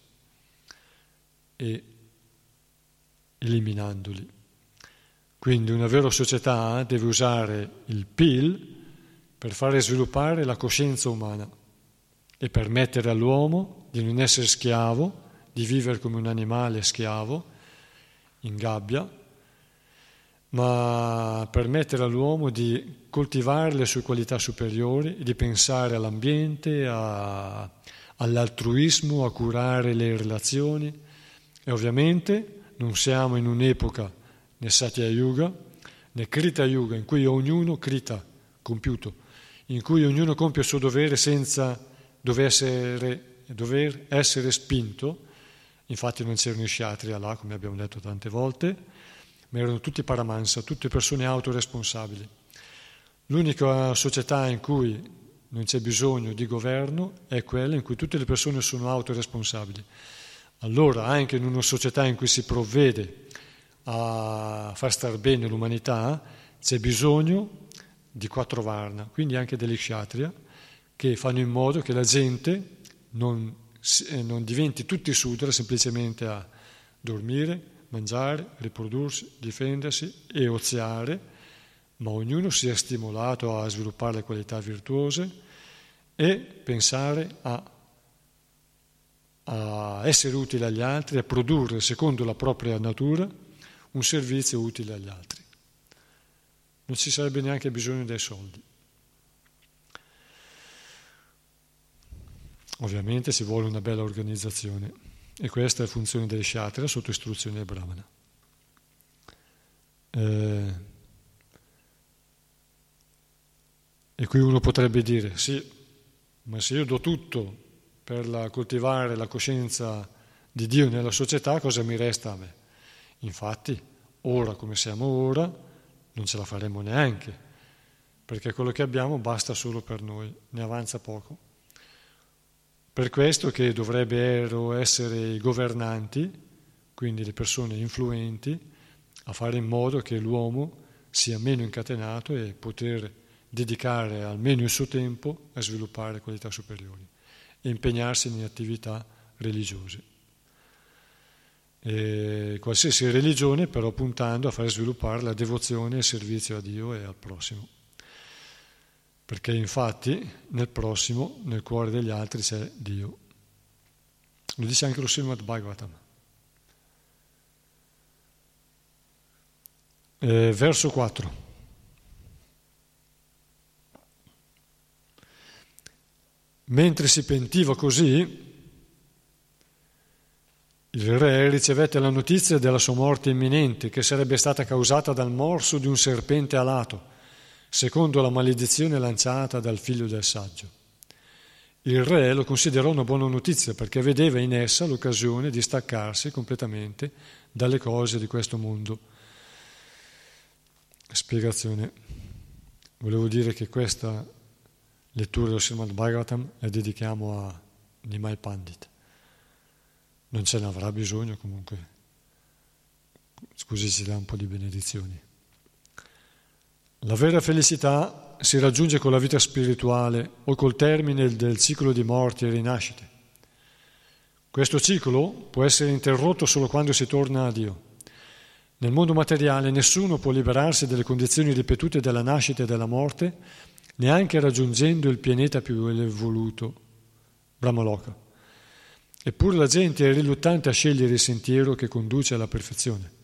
e eliminandoli. Quindi una vera società deve usare il PIL per fare sviluppare la coscienza umana e permettere all'uomo di non essere schiavo, di vivere come un animale schiavo in gabbia, ma permettere all'uomo di coltivare le sue qualità superiori, di pensare all'ambiente, a, all'altruismo, a curare le relazioni. E ovviamente non siamo in un'epoca né Satya Yuga né Krita Yuga in cui ognuno Krita, compiuto, in cui ognuno compie il suo dovere senza dover essere, dover essere spinto, infatti non c'erano i sciatria là, come abbiamo detto tante volte, ma erano tutti paramansa, tutte persone autoresponsabili. L'unica società in cui non c'è bisogno di governo è quella in cui tutte le persone sono autoresponsabili. Allora, anche in una società in cui si provvede a far star bene l'umanità, c'è bisogno di quattro varna, quindi anche delle kshatriya, che fanno in modo che la gente non, eh, non diventi tutti sudra semplicemente a dormire, mangiare, riprodursi, difendersi e oziare, ma ognuno sia stimolato a sviluppare le qualità virtuose e pensare a, a essere utile agli altri, a produrre secondo la propria natura un servizio utile agli altri non ci sarebbe neanche bisogno dei soldi. Ovviamente ci vuole una bella organizzazione e questa è funzione delle Shatra sotto istruzione del Brahmana. Eh, e qui uno potrebbe dire, sì, ma se io do tutto per la, coltivare la coscienza di Dio nella società, cosa mi resta a me? Infatti, ora come siamo ora, non ce la faremo neanche, perché quello che abbiamo basta solo per noi, ne avanza poco. Per questo che dovrebbero essere i governanti, quindi le persone influenti, a fare in modo che l'uomo sia meno incatenato e poter dedicare almeno il suo tempo a sviluppare qualità superiori e impegnarsi in attività religiose e qualsiasi religione però puntando a far sviluppare la devozione e il servizio a Dio e al prossimo. Perché infatti nel prossimo, nel cuore degli altri c'è Dio. Lo dice anche lo Srimad Bhagavatam. Eh, verso 4. Mentre si pentiva così, il re ricevette la notizia della sua morte imminente, che sarebbe stata causata dal morso di un serpente alato, secondo la maledizione lanciata dal figlio del saggio. Il re lo considerò una buona notizia perché vedeva in essa l'occasione di staccarsi completamente dalle cose di questo mondo. Spiegazione. Volevo dire che questa lettura del Srimad Bhagavatam la dedichiamo a Nimai Pandit non ce ne avrà bisogno comunque, così ci dà un po' di benedizioni. La vera felicità si raggiunge con la vita spirituale o col termine del ciclo di morti e rinascite. Questo ciclo può essere interrotto solo quando si torna a Dio. Nel mondo materiale nessuno può liberarsi delle condizioni ripetute della nascita e della morte, neanche raggiungendo il pianeta più evoluto, Brahmaloka. Eppure la gente è riluttante a scegliere il sentiero che conduce alla perfezione.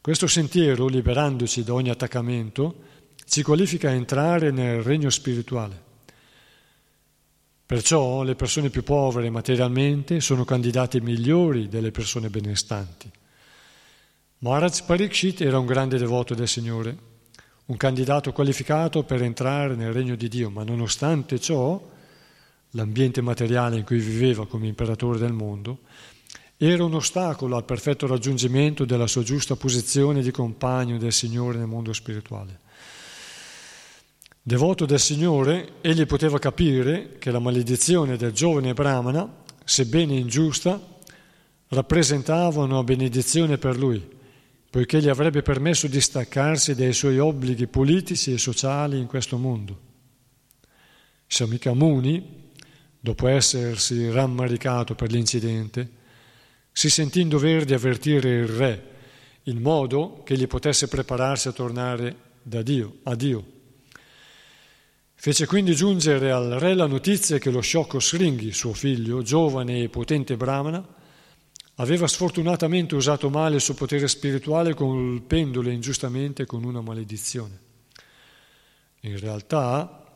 Questo sentiero, liberandoci da ogni attaccamento, ci qualifica a entrare nel regno spirituale. Perciò le persone più povere materialmente sono candidati migliori delle persone benestanti. Maharaj Parikshit era un grande devoto del Signore, un candidato qualificato per entrare nel regno di Dio, ma nonostante ciò, l'ambiente materiale in cui viveva come imperatore del mondo era un ostacolo al perfetto raggiungimento della sua giusta posizione di compagno del Signore nel mondo spirituale. Devoto del Signore, egli poteva capire che la maledizione del giovane Brahmana, sebbene ingiusta, rappresentava una benedizione per lui, poiché gli avrebbe permesso di staccarsi dai suoi obblighi politici e sociali in questo mondo. Shamika Muni, dopo essersi rammaricato per l'incidente, si sentì in dovere di avvertire il re in modo che gli potesse prepararsi a tornare da Dio, a Dio. Fece quindi giungere al re la notizia che lo sciocco Sringhi, suo figlio, giovane e potente brahmana, aveva sfortunatamente usato male il suo potere spirituale colpendolo ingiustamente con una maledizione. In realtà,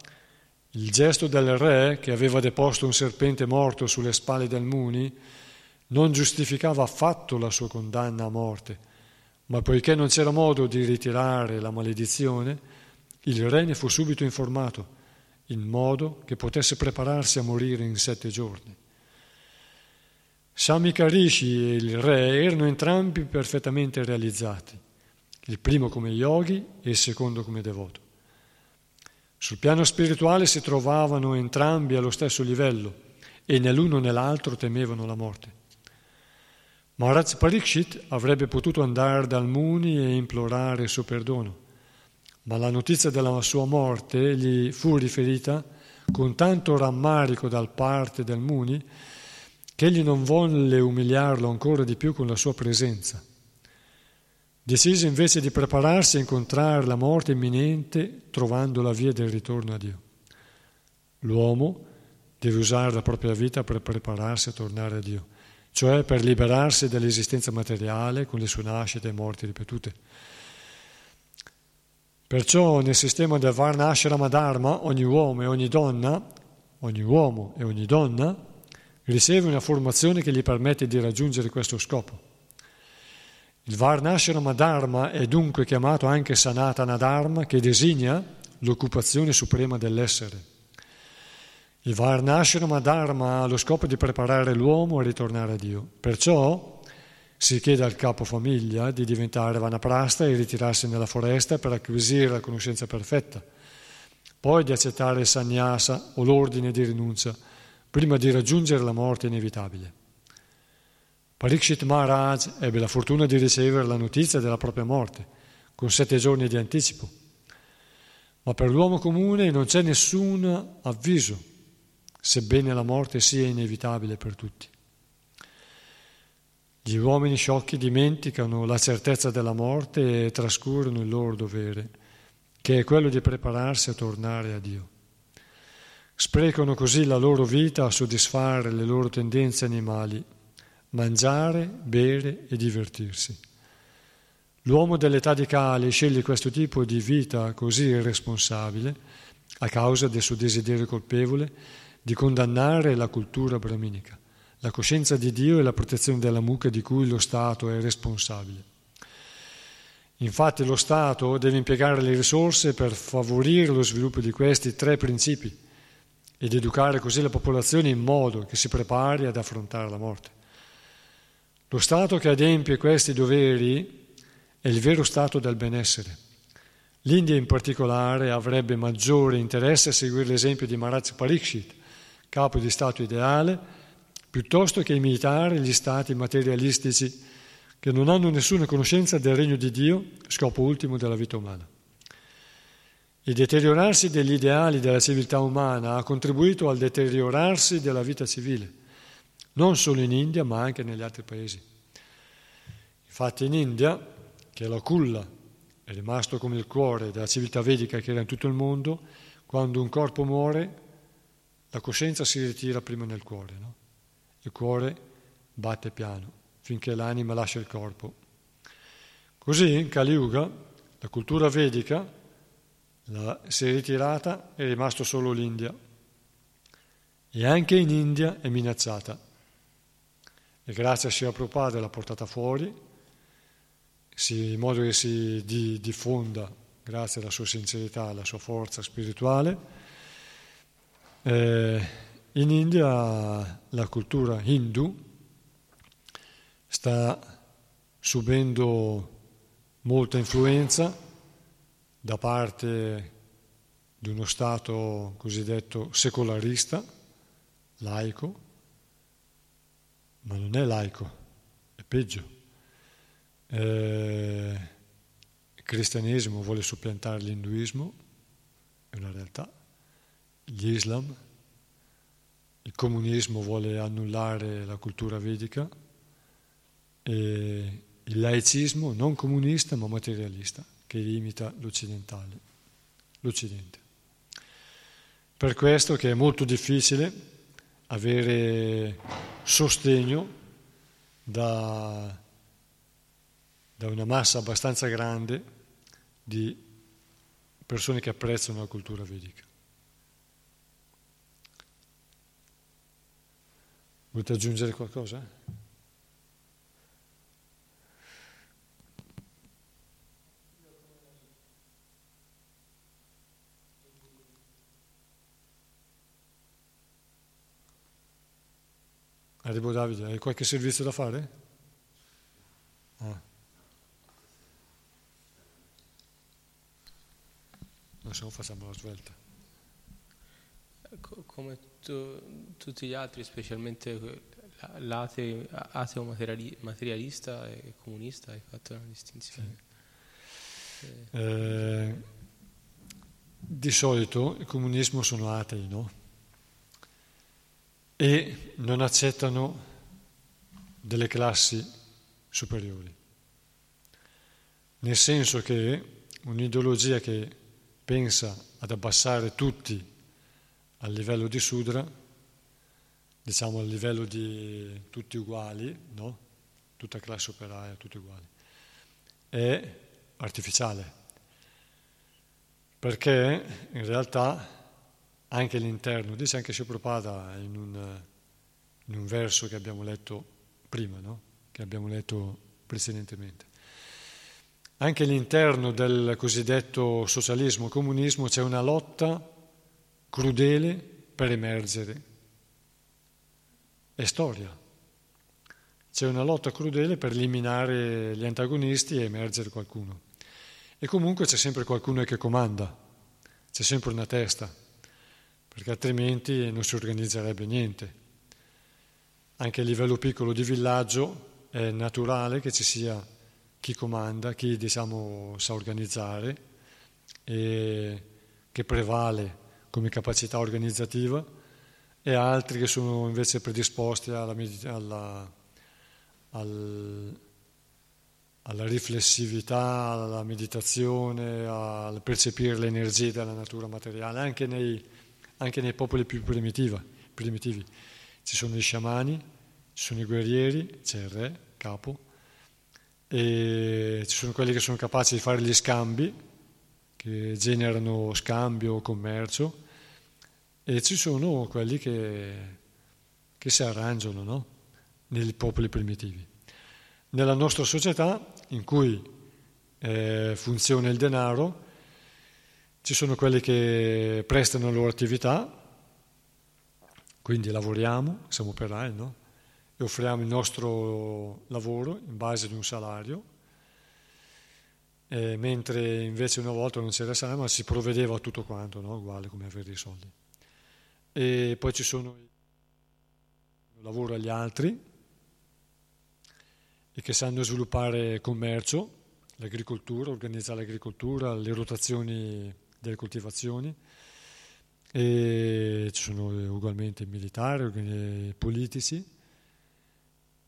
il gesto del re, che aveva deposto un serpente morto sulle spalle del Muni, non giustificava affatto la sua condanna a morte, ma poiché non c'era modo di ritirare la maledizione, il re ne fu subito informato, in modo che potesse prepararsi a morire in sette giorni. Samika Rishi e il re erano entrambi perfettamente realizzati, il primo come yogi e il secondo come devoto. Sul piano spirituale si trovavano entrambi allo stesso livello e né l'uno né l'altro temevano la morte. Maharaj Parikshit avrebbe potuto andare dal Muni e implorare il suo perdono, ma la notizia della sua morte gli fu riferita con tanto rammarico da parte del Muni che egli non volle umiliarlo ancora di più con la sua presenza. Decise invece di prepararsi a incontrare la morte imminente trovando la via del ritorno a Dio. L'uomo deve usare la propria vita per prepararsi a tornare a Dio cioè per liberarsi dall'esistenza materiale con le sue nascite e morti ripetute. Perciò nel sistema del Varna Ashrama Dharma ogni uomo e ogni donna, ogni uomo e ogni donna riceve una formazione che gli permette di raggiungere questo scopo. Il Varna Ashrama Dharma è dunque chiamato anche Sanatana Dharma che designa l'occupazione suprema dell'essere. Il Varnashrama Dharma ha lo scopo di preparare l'uomo a ritornare a Dio. Perciò si chiede al capofamiglia di diventare vanaprasta e ritirarsi nella foresta per acquisire la conoscenza perfetta, poi di accettare il sannyasa o l'ordine di rinuncia prima di raggiungere la morte inevitabile. Parikshit Maharaj ebbe la fortuna di ricevere la notizia della propria morte con sette giorni di anticipo, ma per l'uomo comune non c'è nessun avviso sebbene la morte sia inevitabile per tutti. Gli uomini sciocchi dimenticano la certezza della morte e trascurano il loro dovere, che è quello di prepararsi a tornare a Dio. Sprecano così la loro vita a soddisfare le loro tendenze animali, mangiare, bere e divertirsi. L'uomo dell'età di Cali sceglie questo tipo di vita così irresponsabile a causa del suo desiderio colpevole di condannare la cultura brahminica, la coscienza di Dio e la protezione della mucca di cui lo Stato è responsabile. Infatti lo Stato deve impiegare le risorse per favorire lo sviluppo di questi tre principi ed educare così la popolazione in modo che si prepari ad affrontare la morte. Lo Stato che adempie questi doveri è il vero Stato del benessere. L'India in particolare avrebbe maggiore interesse a seguire l'esempio di Maharaj Parikshit, capo di Stato ideale, piuttosto che imitare gli Stati materialistici che non hanno nessuna conoscenza del regno di Dio, scopo ultimo della vita umana. Il deteriorarsi degli ideali della civiltà umana ha contribuito al deteriorarsi della vita civile, non solo in India ma anche negli altri paesi. Infatti in India, che è la culla è rimasto come il cuore della civiltà vedica che era in tutto il mondo, quando un corpo muore la coscienza si ritira prima nel cuore, no? il cuore batte piano finché l'anima lascia il corpo. Così in Kali Yuga la cultura vedica la, si è ritirata, è rimasto solo l'India. e anche in India è minacciata. E grazie a Shri Prabhupada l'ha portata fuori, si, in modo che si di, diffonda, grazie alla sua sincerità, alla sua forza spirituale. Eh, in India la cultura hindu sta subendo molta influenza da parte di uno Stato cosiddetto secolarista, laico, ma non è laico, è peggio. Eh, il cristianesimo vuole suppiantare l'induismo, è una realtà, l'Islam, il comunismo vuole annullare la cultura vedica e il laicismo non comunista ma materialista che imita l'occidentale, l'Occidente. Per questo che è molto difficile avere sostegno da, da una massa abbastanza grande di persone che apprezzano la cultura vedica. Volete aggiungere qualcosa? Arrivo Davide, hai qualche servizio da fare? Ah. Adesso facciamo la svelta. Come tu, tutti gli altri, specialmente l'ateo materialista e comunista, hai fatto una distinzione. Sì. Eh, di solito il comunismo sono atei, no? E non accettano delle classi superiori. Nel senso che un'ideologia che pensa ad abbassare tutti al livello di Sudra, diciamo al livello di tutti uguali, no? tutta classe operaia, tutti uguali, è artificiale. Perché in realtà anche l'interno, dice anche Prabhupada in un, in un verso che abbiamo letto prima, no? che abbiamo letto precedentemente. Anche all'interno del cosiddetto socialismo, comunismo, c'è una lotta crudele per emergere. È storia. C'è una lotta crudele per eliminare gli antagonisti e emergere qualcuno. E comunque c'è sempre qualcuno che comanda, c'è sempre una testa perché altrimenti non si organizzerebbe niente. Anche a livello piccolo di villaggio è naturale che ci sia chi comanda, chi diciamo, sa organizzare e che prevale come capacità organizzativa e altri che sono invece predisposti alla, alla, al, alla riflessività, alla meditazione, al percepire le energie della natura materiale, anche nei anche nei popoli più primitivi. Ci sono i sciamani, ci sono i guerrieri, c'è il re, capo, e ci sono quelli che sono capaci di fare gli scambi, che generano scambio, commercio, e ci sono quelli che, che si arrangiano no? nei popoli primitivi. Nella nostra società, in cui eh, funziona il denaro, ci sono quelli che prestano la loro attività, quindi lavoriamo, siamo operai, no? E offriamo il nostro lavoro in base ad un salario, eh, mentre invece una volta non c'era salario, ma si provvedeva a tutto quanto, no? uguale come avere i soldi. E poi ci sono il lavoro agli altri e che sanno sviluppare commercio, l'agricoltura, organizzare l'agricoltura, le rotazioni delle coltivazioni e ci sono ugualmente militari, politici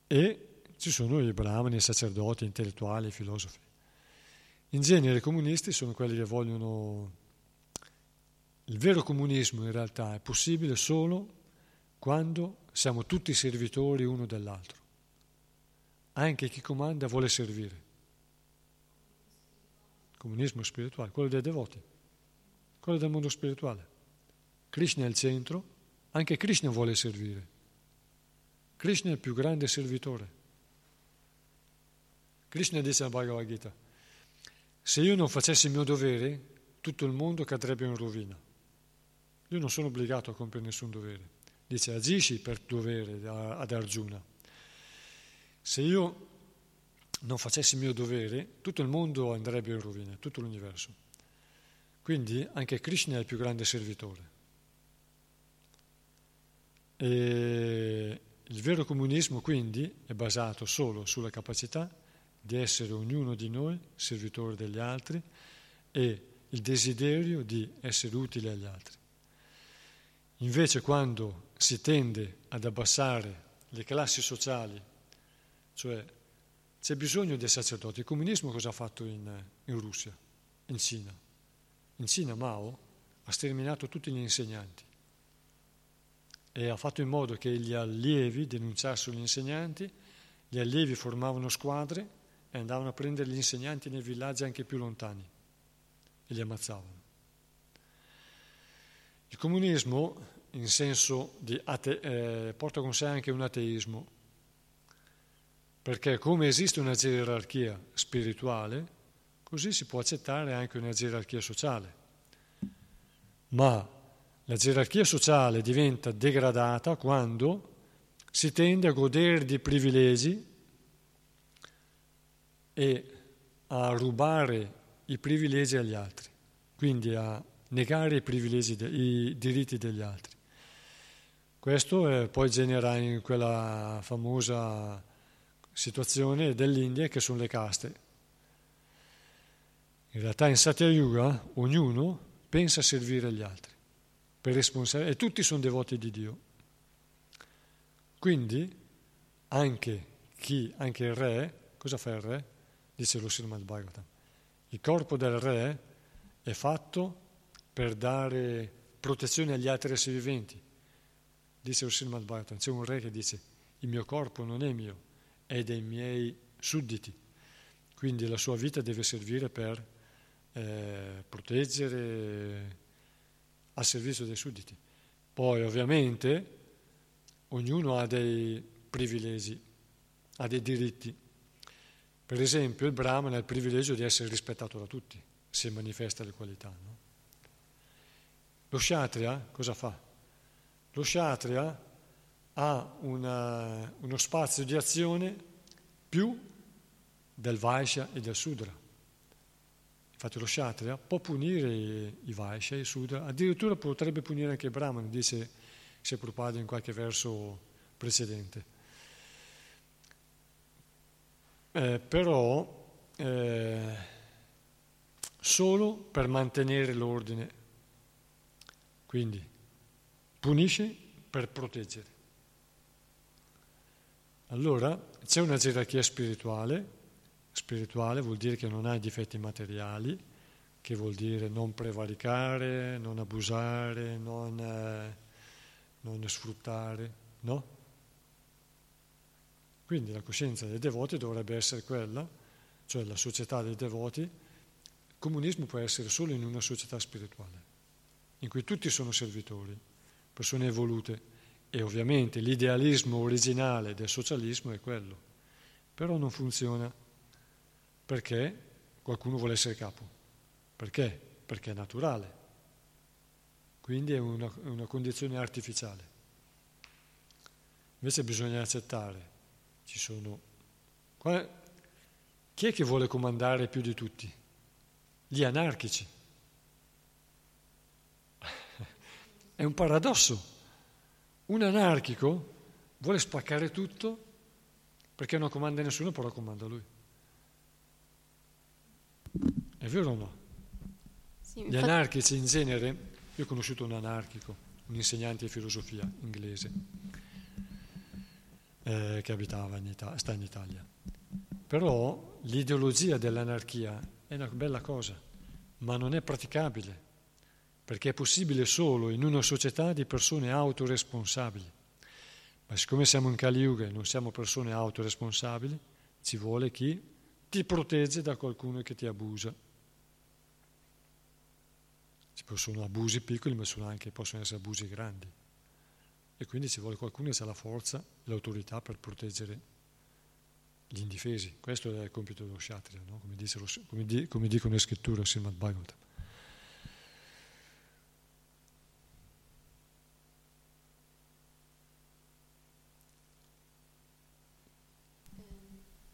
e ci sono i brahmani, i sacerdoti, i intellettuali, i filosofi. In genere i comunisti sono quelli che vogliono... Il vero comunismo in realtà è possibile solo quando siamo tutti servitori uno dell'altro. Anche chi comanda vuole servire. Comunismo spirituale, quello dei devoti quello del mondo spirituale. Krishna è il centro, Anche Krishna vuole servire. Krishna è il più grande servitore. Krishna dice alla Bhagavad Gita, se io non facessi il mio dovere, tutto il mondo cadrebbe in rovina. Io non sono obbligato a compiere nessun dovere. Dice agisci per dovere ad Arjuna. Se io non facessi il mio dovere, tutto il mondo andrebbe in rovina, tutto l'universo. Quindi anche Krishna è il più grande servitore. E il vero comunismo quindi è basato solo sulla capacità di essere ognuno di noi servitore degli altri e il desiderio di essere utile agli altri. Invece quando si tende ad abbassare le classi sociali, cioè c'è bisogno dei sacerdoti, il comunismo cosa ha fatto in, in Russia, in Cina? In Cina Mao ha sterminato tutti gli insegnanti e ha fatto in modo che gli allievi denunciassero gli insegnanti, gli allievi formavano squadre e andavano a prendere gli insegnanti nei villaggi anche più lontani e li ammazzavano. Il comunismo, in senso di ate- eh, porta con sé anche un ateismo, perché come esiste una gerarchia spirituale, così si può accettare anche una gerarchia sociale. Ma la gerarchia sociale diventa degradata quando si tende a godere di privilegi e a rubare i privilegi agli altri, quindi a negare i, privilegi, i diritti degli altri. Questo eh, poi genera in quella famosa situazione dell'India che sono le caste. In realtà in Satya Yuga ognuno pensa a servire gli altri per responsabilità e tutti sono devoti di Dio. Quindi anche chi, anche il re, cosa fa il re? Dice lo Srimad Bhagavatam il corpo del re è fatto per dare protezione agli altri esseri viventi. Dice il Srimad Bhagavatam, c'è un re che dice il mio corpo non è mio, è dei miei sudditi. Quindi la sua vita deve servire per eh, proteggere al servizio dei sudditi. Poi ovviamente ognuno ha dei privilegi, ha dei diritti. Per esempio il Brahman ha il privilegio di essere rispettato da tutti, se manifesta le qualità. No? Lo Kshatriya cosa fa? Lo Kshatriya ha una, uno spazio di azione più del Vaishya e del Sudra. Infatti lo Kshatriya può punire i Vaishya i Sudra, addirittura potrebbe punire anche il Brahman, dice se Prabhupada in qualche verso precedente eh, però eh, solo per mantenere l'ordine. Quindi punisce per proteggere. Allora c'è una gerarchia spirituale, spirituale vuol dire che non ha difetti materiali, che vuol dire non prevaricare, non abusare, non, eh, non sfruttare, no? Quindi la coscienza dei devoti dovrebbe essere quella, cioè la società dei devoti. Il comunismo può essere solo in una società spirituale, in cui tutti sono servitori, persone evolute. E ovviamente l'idealismo originale del socialismo è quello. Però non funziona perché qualcuno vuole essere capo. Perché? Perché è naturale. Quindi è una, una condizione artificiale. Invece bisogna accettare ci sono... Chi è che vuole comandare più di tutti? Gli anarchici. È un paradosso. Un anarchico vuole spaccare tutto perché non comanda nessuno, però comanda lui. È vero o no? Sì, Gli anarchici in genere, io ho conosciuto un anarchico, un insegnante di filosofia inglese, eh, che abitava in Italia, sta in Italia. Però l'ideologia dell'anarchia è una bella cosa, ma non è praticabile, perché è possibile solo in una società di persone autoresponsabili. Ma siccome siamo in Kali Yuga e non siamo persone autoresponsabili, ci vuole chi ti protegge da qualcuno che ti abusa. Ci sono abusi piccoli, ma anche, possono essere abusi grandi. E quindi ci vuole qualcuno che ha la forza e l'autorità per proteggere gli indifesi. Questo è il compito dello Kshatriya, no? come, lo, come, di, come, dicono le scritture Srimad Bhagavatam.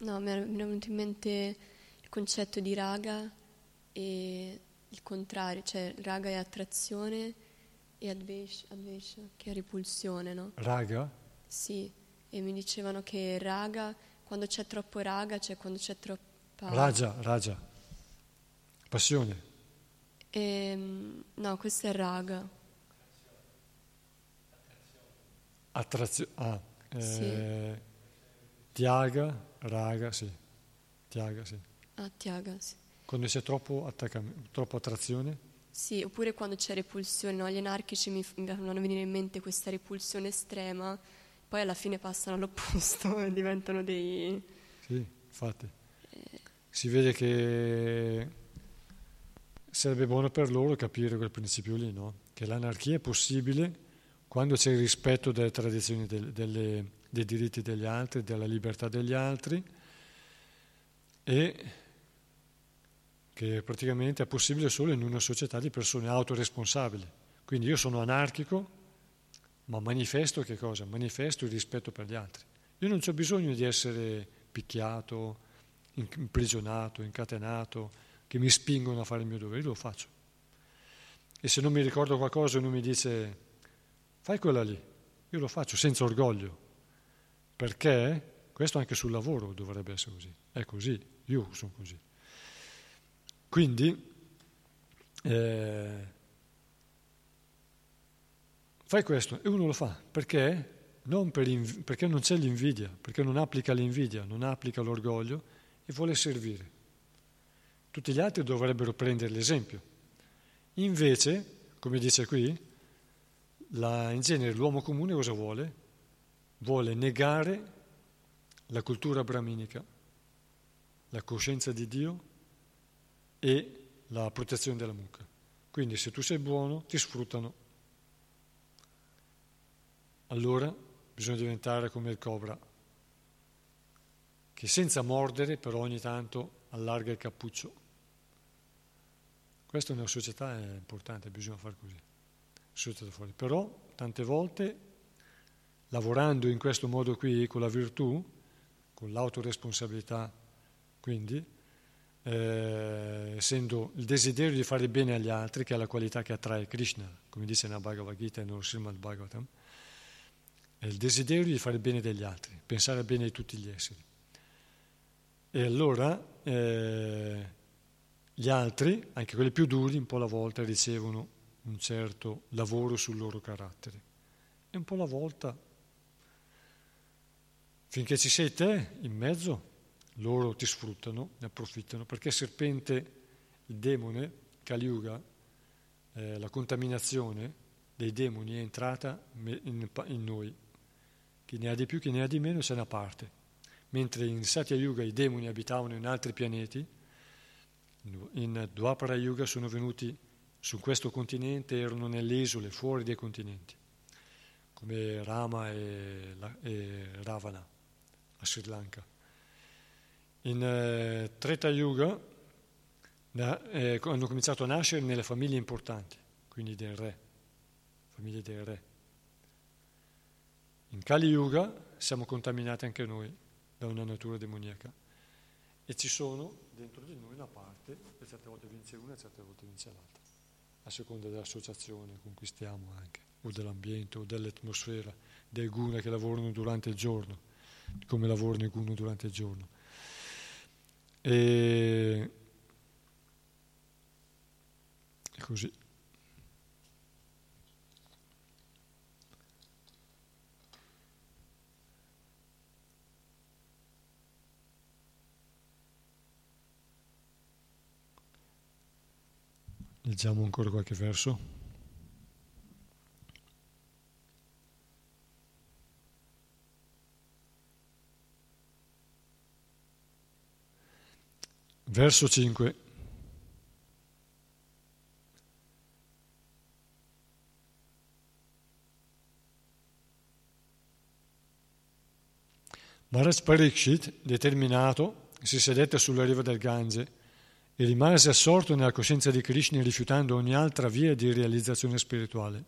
No, mi è venuto in mente il concetto di raga e il contrario, cioè raga è attrazione e advesha, advesha che è repulsione, no? Raga? Sì, e mi dicevano che raga, quando c'è troppo raga, cioè quando c'è troppa... Raja, raja, passione. E, ehm, no, questo è raga. Attrazione, ah, eh, sì. Tiaga, raga, sì. Tiaga, sì. Ah, tiaga, sì. Quando c'è troppo, troppo attrazione? Sì, oppure quando c'è repulsione, no? gli anarchici mi, mi fanno venire in mente questa repulsione estrema, poi alla fine passano all'opposto e diventano dei... Sì, infatti. Eh. Si vede che sarebbe buono per loro capire quel principio lì, no? Che l'anarchia è possibile quando c'è il rispetto delle tradizioni delle, delle dei diritti degli altri, della libertà degli altri e che praticamente è possibile solo in una società di persone autoresponsabili. Quindi io sono anarchico, ma manifesto che cosa? Manifesto il rispetto per gli altri. Io non ho bisogno di essere picchiato, imprigionato, incatenato, che mi spingono a fare il mio dovere, io lo faccio. E se non mi ricordo qualcosa e uno mi dice fai quella lì, io lo faccio senza orgoglio, perché questo anche sul lavoro dovrebbe essere così, è così, io sono così. Quindi eh, fai questo e uno lo fa, perché? Non per inv- perché non c'è l'invidia, perché non applica l'invidia, non applica l'orgoglio e vuole servire. Tutti gli altri dovrebbero prendere l'esempio. Invece, come dice qui, la, in genere l'uomo comune cosa vuole? Vuole negare la cultura brahminica, la coscienza di Dio e la protezione della mucca. Quindi se tu sei buono ti sfruttano. Allora bisogna diventare come il cobra, che senza mordere però ogni tanto allarga il cappuccio. Questa una società è importante, bisogna fare così. Però tante volte lavorando in questo modo qui con la virtù, con l'autoresponsabilità, quindi, eh, essendo il desiderio di fare bene agli altri, che è la qualità che attrae Krishna, come dice nella Bhagavad Gita e nello Srimad Bhagavatam, è il desiderio di fare bene degli altri, pensare bene di tutti gli esseri. E allora eh, gli altri, anche quelli più duri, un po' alla volta ricevono un certo lavoro sul loro carattere e un po' alla volta Finché ci sei te in mezzo, loro ti sfruttano, ne approfittano, perché il serpente, il demone, Kali Yuga, eh, la contaminazione dei demoni è entrata in, in, noi. Chi ne ha di più, chi ne ha di meno, c'è una parte. Mentre in Satya Yuga i demoni abitavano in altri pianeti, in Dwapara Yuga sono venuti su questo continente, erano nelle isole, fuori dai continenti, come Rama e, e Ravana a Sri Lanka. In eh, Treta Yuga eh, hanno cominciato a nascere nelle famiglie importanti, quindi del re, famiglie del re. In Kali Yuga siamo contaminati anche noi da una natura demoniaca e ci sono dentro di noi una parte che certe volte vince una e certe volte vince l'altra, a seconda dell'associazione con cui stiamo anche, o dell'ambiente o dell'atmosfera, dei guna che lavorano durante il giorno come lavorano uno durante il giorno. E così. Leggiamo ancora qualche verso. Verso 5. Maharaj Parikshit, determinato, si sedette sulla riva del Gange e rimase assorto nella coscienza di Krishna rifiutando ogni altra via di realizzazione spirituale.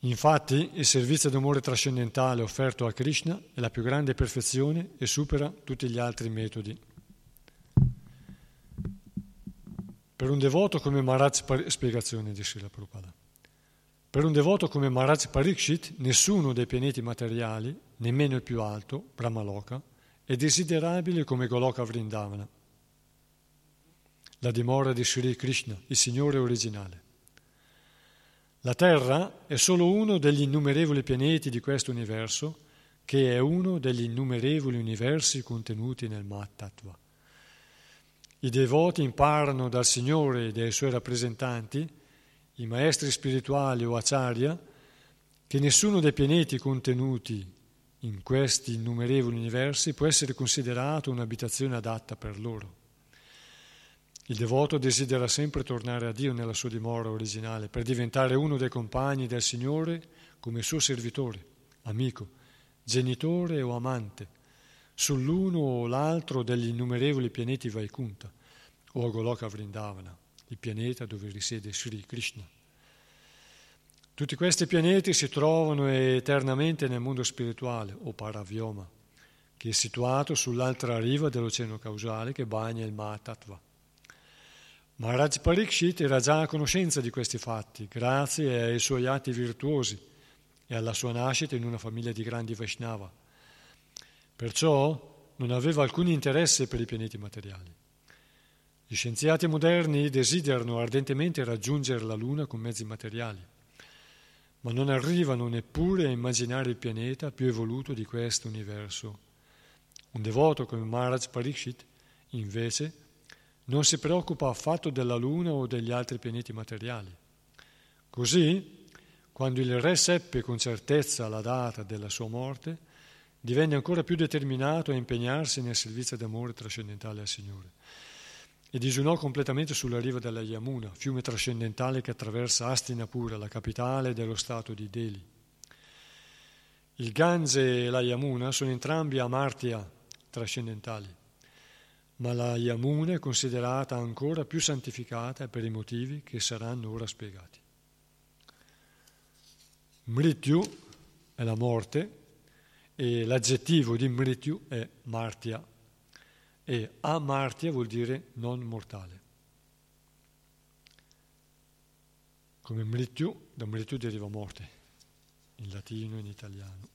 Infatti il servizio d'amore trascendentale offerto a Krishna è la più grande perfezione e supera tutti gli altri metodi. Per un devoto come Maharaj Parikshit, spiegazione di Srila Prabhupada. Per un devoto come Maharaj Parikshit, nessuno dei pianeti materiali, nemmeno il più alto, Brahmaloka, è desiderabile come Goloka Vrindavana, la dimora di Sri Krishna, il Signore originale. La Terra è solo uno degli innumerevoli pianeti di questo universo, che è uno degli innumerevoli universi contenuti nel Mattattva. I devoti imparano dal Signore e dai suoi rappresentanti, i maestri spirituali o acharya, che nessuno dei pianeti contenuti in questi innumerevoli universi può essere considerato un'abitazione adatta per loro. Il devoto desidera sempre tornare a Dio nella sua dimora originale per diventare uno dei compagni del Signore come suo servitore, amico, genitore o amante, sull'uno o l'altro degli innumerevoli pianeti Vaikunta o Goloka Vrindavana, il pianeta dove risiede Sri Krishna. Tutti questi pianeti si trovano eternamente nel mondo spirituale o Paravyoma, che è situato sull'altra riva dell'oceano causale che bagna il Mahatattva. Maharaj Parikshit era già a conoscenza di questi fatti, grazie ai suoi atti virtuosi e alla sua nascita in una famiglia di grandi Vaishnava. Perciò non aveva alcun interesse per i pianeti materiali. Gli scienziati moderni desiderano ardentemente raggiungere la Luna con mezzi materiali, ma non arrivano neppure a immaginare il pianeta più evoluto di questo universo. Un devoto come Maharaj Parikshit, invece, non si preoccupa affatto della Luna o degli altri pianeti materiali. Così, quando il re seppe con certezza la data della sua morte, divenne ancora più determinato a impegnarsi nel servizio d'amore trascendentale al Signore e disunò completamente sulla riva della Yamuna, fiume trascendentale che attraversa Astinapura, la capitale dello stato di Delhi. Il Gange e la Yamuna sono entrambi amartya trascendentali ma la Yamuna è considerata ancora più santificata per i motivi che saranno ora spiegati. Mrityu è la morte e l'aggettivo di Mrityu è martia e amartia vuol dire non mortale. Come Mrityu, da Mrityu deriva morte, in latino e in italiano.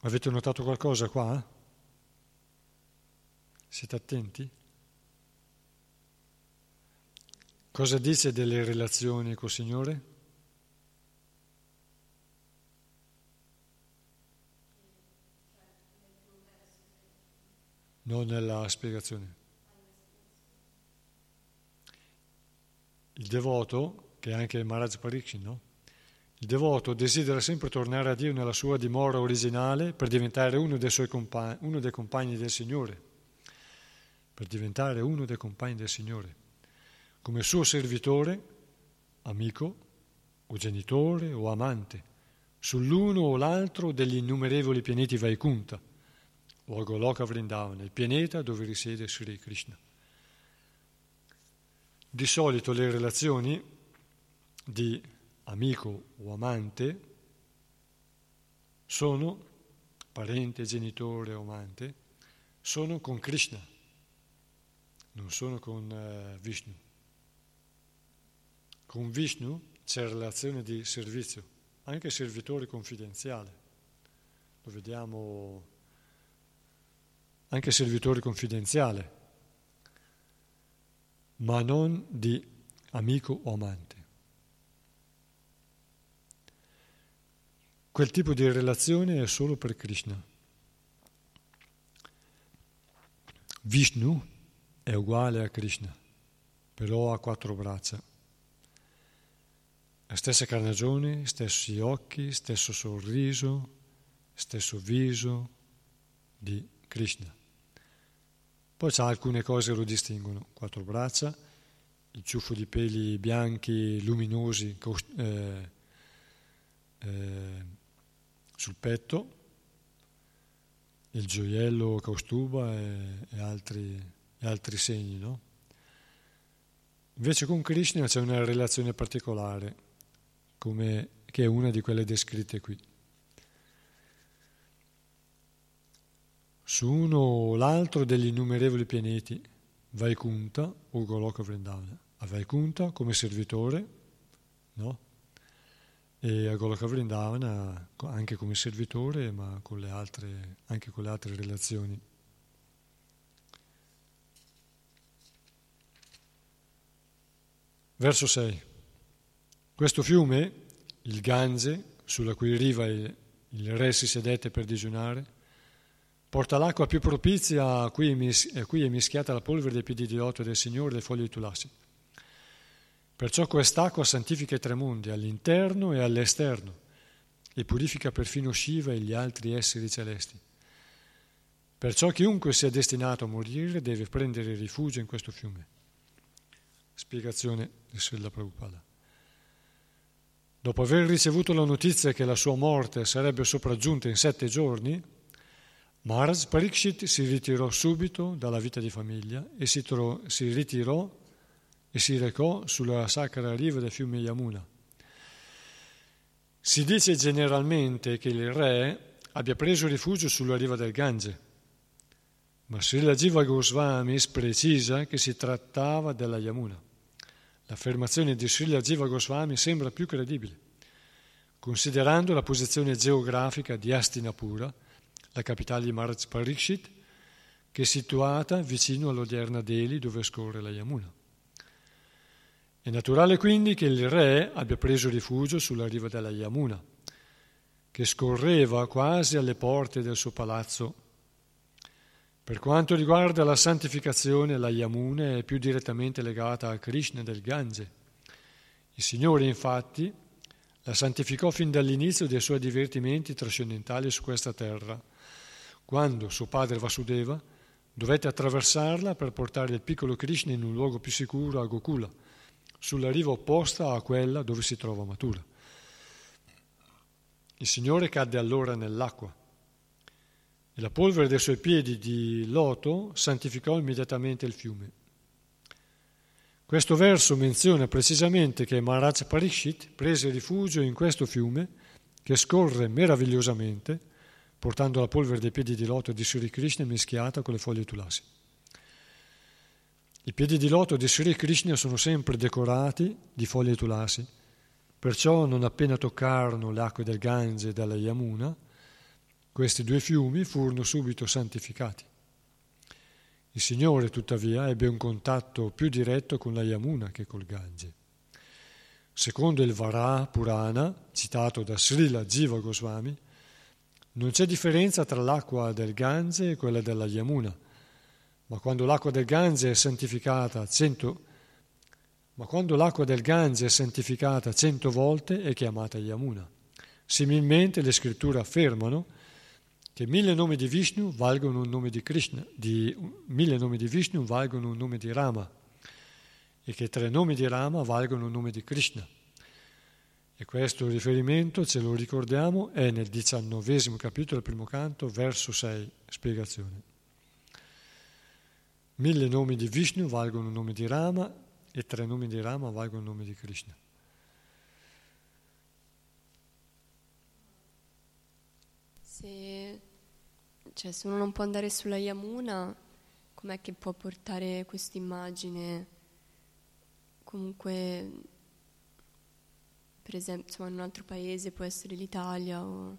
Avete notato qualcosa qua? Siete attenti? Cosa dice delle relazioni col Signore? Non nella spiegazione. Il devoto, che è anche il Maharaj Pariksit, no? Il devoto desidera sempre tornare a Dio nella sua dimora originale per diventare uno dei, compagni, uno dei compagni del Signore, per diventare uno dei compagni del Signore, come suo servitore, amico o genitore o amante, sull'uno o l'altro degli innumerevoli pianeti Vaikunta o Goloka Vrindavana, il pianeta dove risiede Sri Krishna. Di solito le relazioni di amico o amante sono, parente, genitore o amante, sono con Krishna, non sono con uh, Vishnu. Con Vishnu c'è relazione di servizio, anche servitore confidenziale. Lo vediamo anche servitore confidenziale, ma non di amico o amante. Quel tipo di relazione è solo per Krishna. Vishnu è uguale a Krishna, però ha quattro braccia. La stessa carnagione, stessi occhi, stesso sorriso, stesso viso di Krishna. Poi c'è alcune cose che lo distinguono, quattro braccia, il ciuffo di peli bianchi luminosi eh, eh, sul petto, il gioiello Caustuba e, e, altri, e altri, segni. No? Invece con Krishna c'è una relazione particolare, come, che è una di quelle descritte qui. Su uno o l'altro degli innumerevoli pianeti, Vaikunta o Goloka Vrindavana. A Vaikunta come servitore, no? e a Goloka Vrindavana anche come servitore, ma con altre, anche con le altre relazioni. Verso 6. Questo fiume, il Gange, sulla cui riva il, re si sedette per digiunare, porta l'acqua più propizia a cui, è mischiata la polvere dei piedi di loto del Signore e le foglie di tulassi. Perciò quest'acqua santifica i tre mondi, all'interno e all'esterno, e purifica perfino Shiva e gli altri esseri celesti. Perciò chiunque sia destinato a morire deve prendere rifugio in questo fiume. Spiegazione di Srila Prabhupada. Dopo aver ricevuto la notizia che la sua morte sarebbe sopraggiunta in sette giorni, Maharaj Parikshit si ritirò subito dalla vita di famiglia e si, tro- si ritirò e si recò sulla sacra riva del fiume Yamuna. Si dice generalmente che il re abbia preso rifugio sulla riva del Gange, ma Srila Jiva Goswami precisa che si trattava della Yamuna. L'affermazione di Srila Jiva Goswami sembra più credibile, considerando la posizione geografica di Astinapura, la capitale di Maharaj Parikshit, che è situata vicino all'odierna Delhi dove scorre la Yamuna. È naturale quindi che il re abbia preso rifugio sulla riva della Yamuna, che scorreva quasi alle porte del suo palazzo. Per quanto riguarda la santificazione, la Yamuna è più direttamente legata a Krishna del Gange. Il Signore, infatti, la santificò fin dall'inizio dei suoi divertimenti trascendentali su questa terra, quando suo padre Vasudeva dovette attraversarla per portare il piccolo Krishna in un luogo più sicuro a Gokula sulla riva opposta a quella dove si trova Matura. Il Signore cadde allora nell'acqua e la polvere dei suoi piedi di loto santificò immediatamente il fiume. Questo verso menziona precisamente che Maharaj Parikshit prese rifugio in questo fiume che scorre meravigliosamente, portando la polvere dei piedi di loto di Sri Krishna mischiata con le foglie tulasi. I piedi di loto di Sri Krishna sono sempre decorati di foglie tulasi, perciò non appena toccarono le acque del Gange e della Yamuna, questi due fiumi furono subito santificati. Il Signore, tuttavia, ebbe un contatto più diretto con la Yamuna che col Gange. Secondo il Vara Purana, citato da Srila Jiva Goswami, non c'è differenza tra l'acqua del Gange e quella della Yamuna ma quando l'acqua del Gange è santificata cento, ma quando l'acqua del Gange è santificata cento volte è chiamata Yamuna. Similmente le scritture affermano che mille nomi di Vishnu valgono un nome di Krishna, di, mille nomi di Vishnu valgono un nome di Rama e che tre nomi di Rama valgono un nome di Krishna. E questo riferimento, ce lo ricordiamo, è nel diciannovesimo capitolo, primo canto, verso 6, spiegazione. Mille nomi di Vishnu valgono un nome di Rama e tre nomi di Rama valgono un nome di Krishna. Se, cioè, se uno non può andare sulla Yamuna, com'è che può portare questa immagine? Comunque, per esempio, insomma, in un altro paese può essere l'Italia, o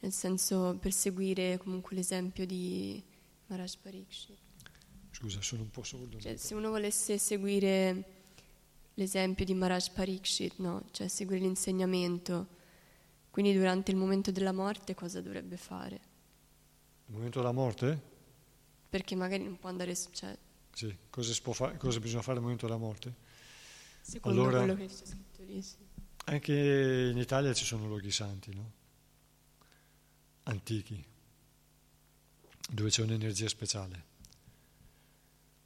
nel senso per seguire comunque l'esempio di Maharaj Parikshit. Scusa, sono un po' sordo. Cioè, se uno volesse seguire l'esempio di Maharaj Parikshit, no? cioè seguire l'insegnamento, quindi durante il momento della morte cosa dovrebbe fare? Il momento della morte? Perché magari non può andare... Cioè... Sì, cosa, fa- cosa, bisogna fare al momento della morte? Secondo allora, quello che c'è scritto lì, sì. Anche in Italia ci sono luoghi santi, no? Antichi, dove c'è un'energia speciale.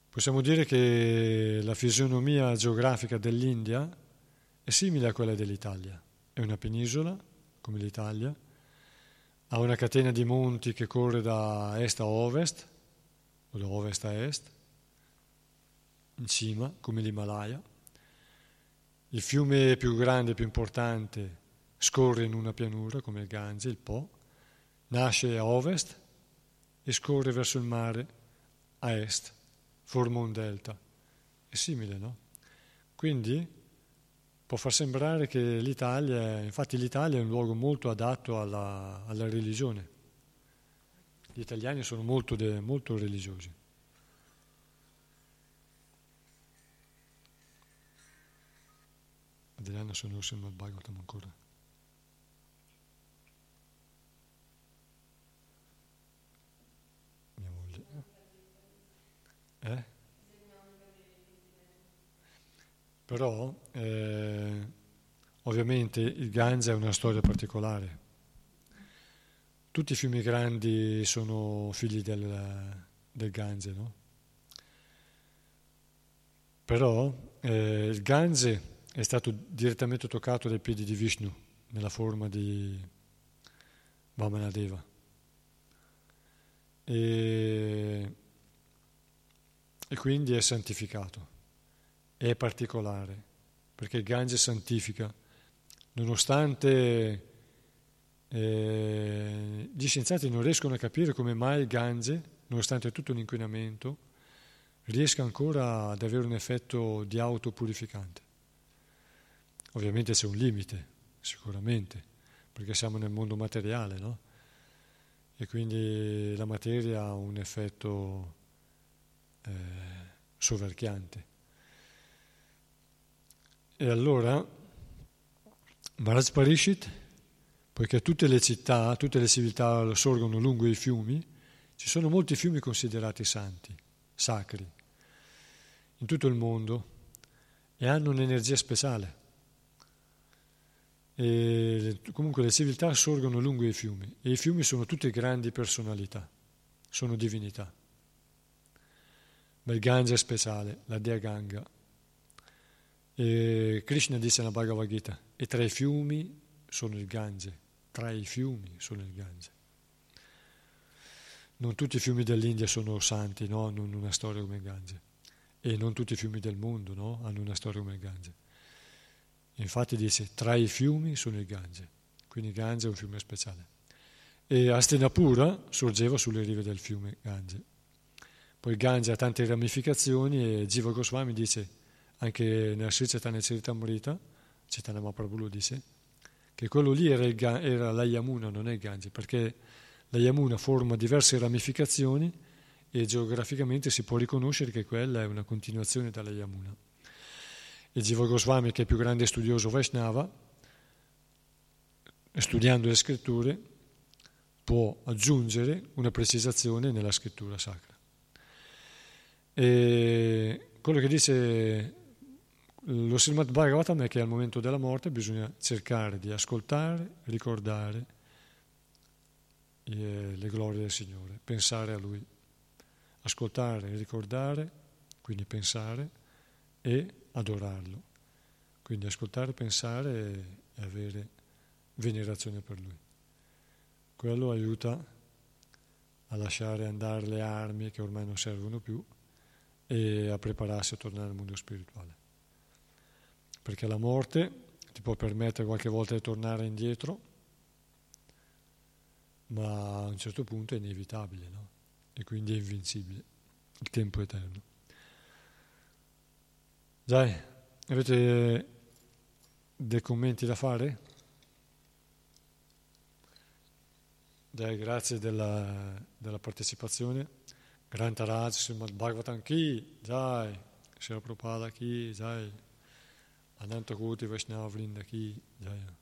Possiamo dire che la fisionomia geografica dell'India è simile a quella dell'Italia. È una penisola, come l'Italia, ha una catena di monti che corre da est a ovest, o da ovest a est, in cima, come l'Himalaya. Il fiume più grande e più importante scorre in una pianura, come il Gange, il Po, nasce a ovest e scorre verso il mare a est, forma un delta. È simile, no? Quindi può far sembrare che l'Italia, infatti l'Italia è un luogo molto adatto alla, alla religione. Gli italiani sono molto, de, molto religiosi. Adriana sono il Bhagavatam ancora. Mia moglie. Eh? Però eh, ovviamente il Gange è una storia particolare. Tutti i fiumi grandi sono figli del, del Gange, no? Però eh, il Gange è stato direttamente toccato dai piedi di Vishnu nella forma di Vamanadeva. E, e quindi è santificato, è particolare, perché il Gange santifica, nonostante eh, gli scienziati non riescono a capire come mai il Gange, nonostante tutto l'inquinamento, riesca ancora ad avere un effetto di autopurificante. Ovviamente c'è un limite, sicuramente, perché siamo nel mondo materiale, no? E quindi la materia ha un effetto eh, soverchiante. E allora Maharaj Parishit, poiché tutte le città, tutte le civiltà sorgono lungo i fiumi, ci sono molti fiumi considerati santi, sacri, in tutto il mondo e hanno un'energia speciale. E comunque le civiltà sorgono lungo i fiumi e i fiumi sono tutte grandi personalità, sono divinità. Ma il Gange è speciale, la dea Ganga. E Krishna dice nella Bhagavad Gita, e tra i fiumi sono il Gange, tra i fiumi sono il Gange. Non tutti i fiumi dell'India sono santi, no? hanno una storia come il Gange. E non tutti i fiumi del mondo no? hanno una storia come il Gange. Infatti dice tra i fiumi sono il Gange, quindi Gange è un fiume speciale. E Astinapura sorgeva sulle rive del fiume Gange. Poi il Gange ha tante ramificazioni e Jiva Goswami dice, anche nella Sri Chaitanya Charitamrita, Chaitanya Mahaprabhu lo dice, che quello lì era, il, era la Yamuna, non è il Gange, perché la Yamuna forma diverse ramificazioni e geograficamente si può riconoscere che quella è una continuazione dalla Yamuna. Il Jiva Goswami, che è il più grande studioso Vaishnava, studiando le scritture, può aggiungere una precisazione nella scrittura sacra. E quello che dice lo Srimad Bhagavatam è che al momento della morte bisogna cercare di ascoltare, ricordare eh, le glorie del Signore, pensare a Lui. Ascoltare, ricordare, quindi pensare e adorarlo. Quindi ascoltare, pensare e avere venerazione per lui. Quello aiuta a lasciare andare le armi che ormai non servono più e a prepararsi a tornare al mondo spirituale. Perché la morte ti può permettere qualche volta di tornare indietro, ma a un certo punto è inevitabile, no? E quindi è invincibile, il tempo eterno. Dai, avete dei commenti da fare? Dai, grazie della, della partecipazione. Grantaraj, Srimad Bhagavatam Ki, Jai, Srila Prabhupada Ki, Jai, Ananta Koti Vaishnava Vrinda Ki, Jai.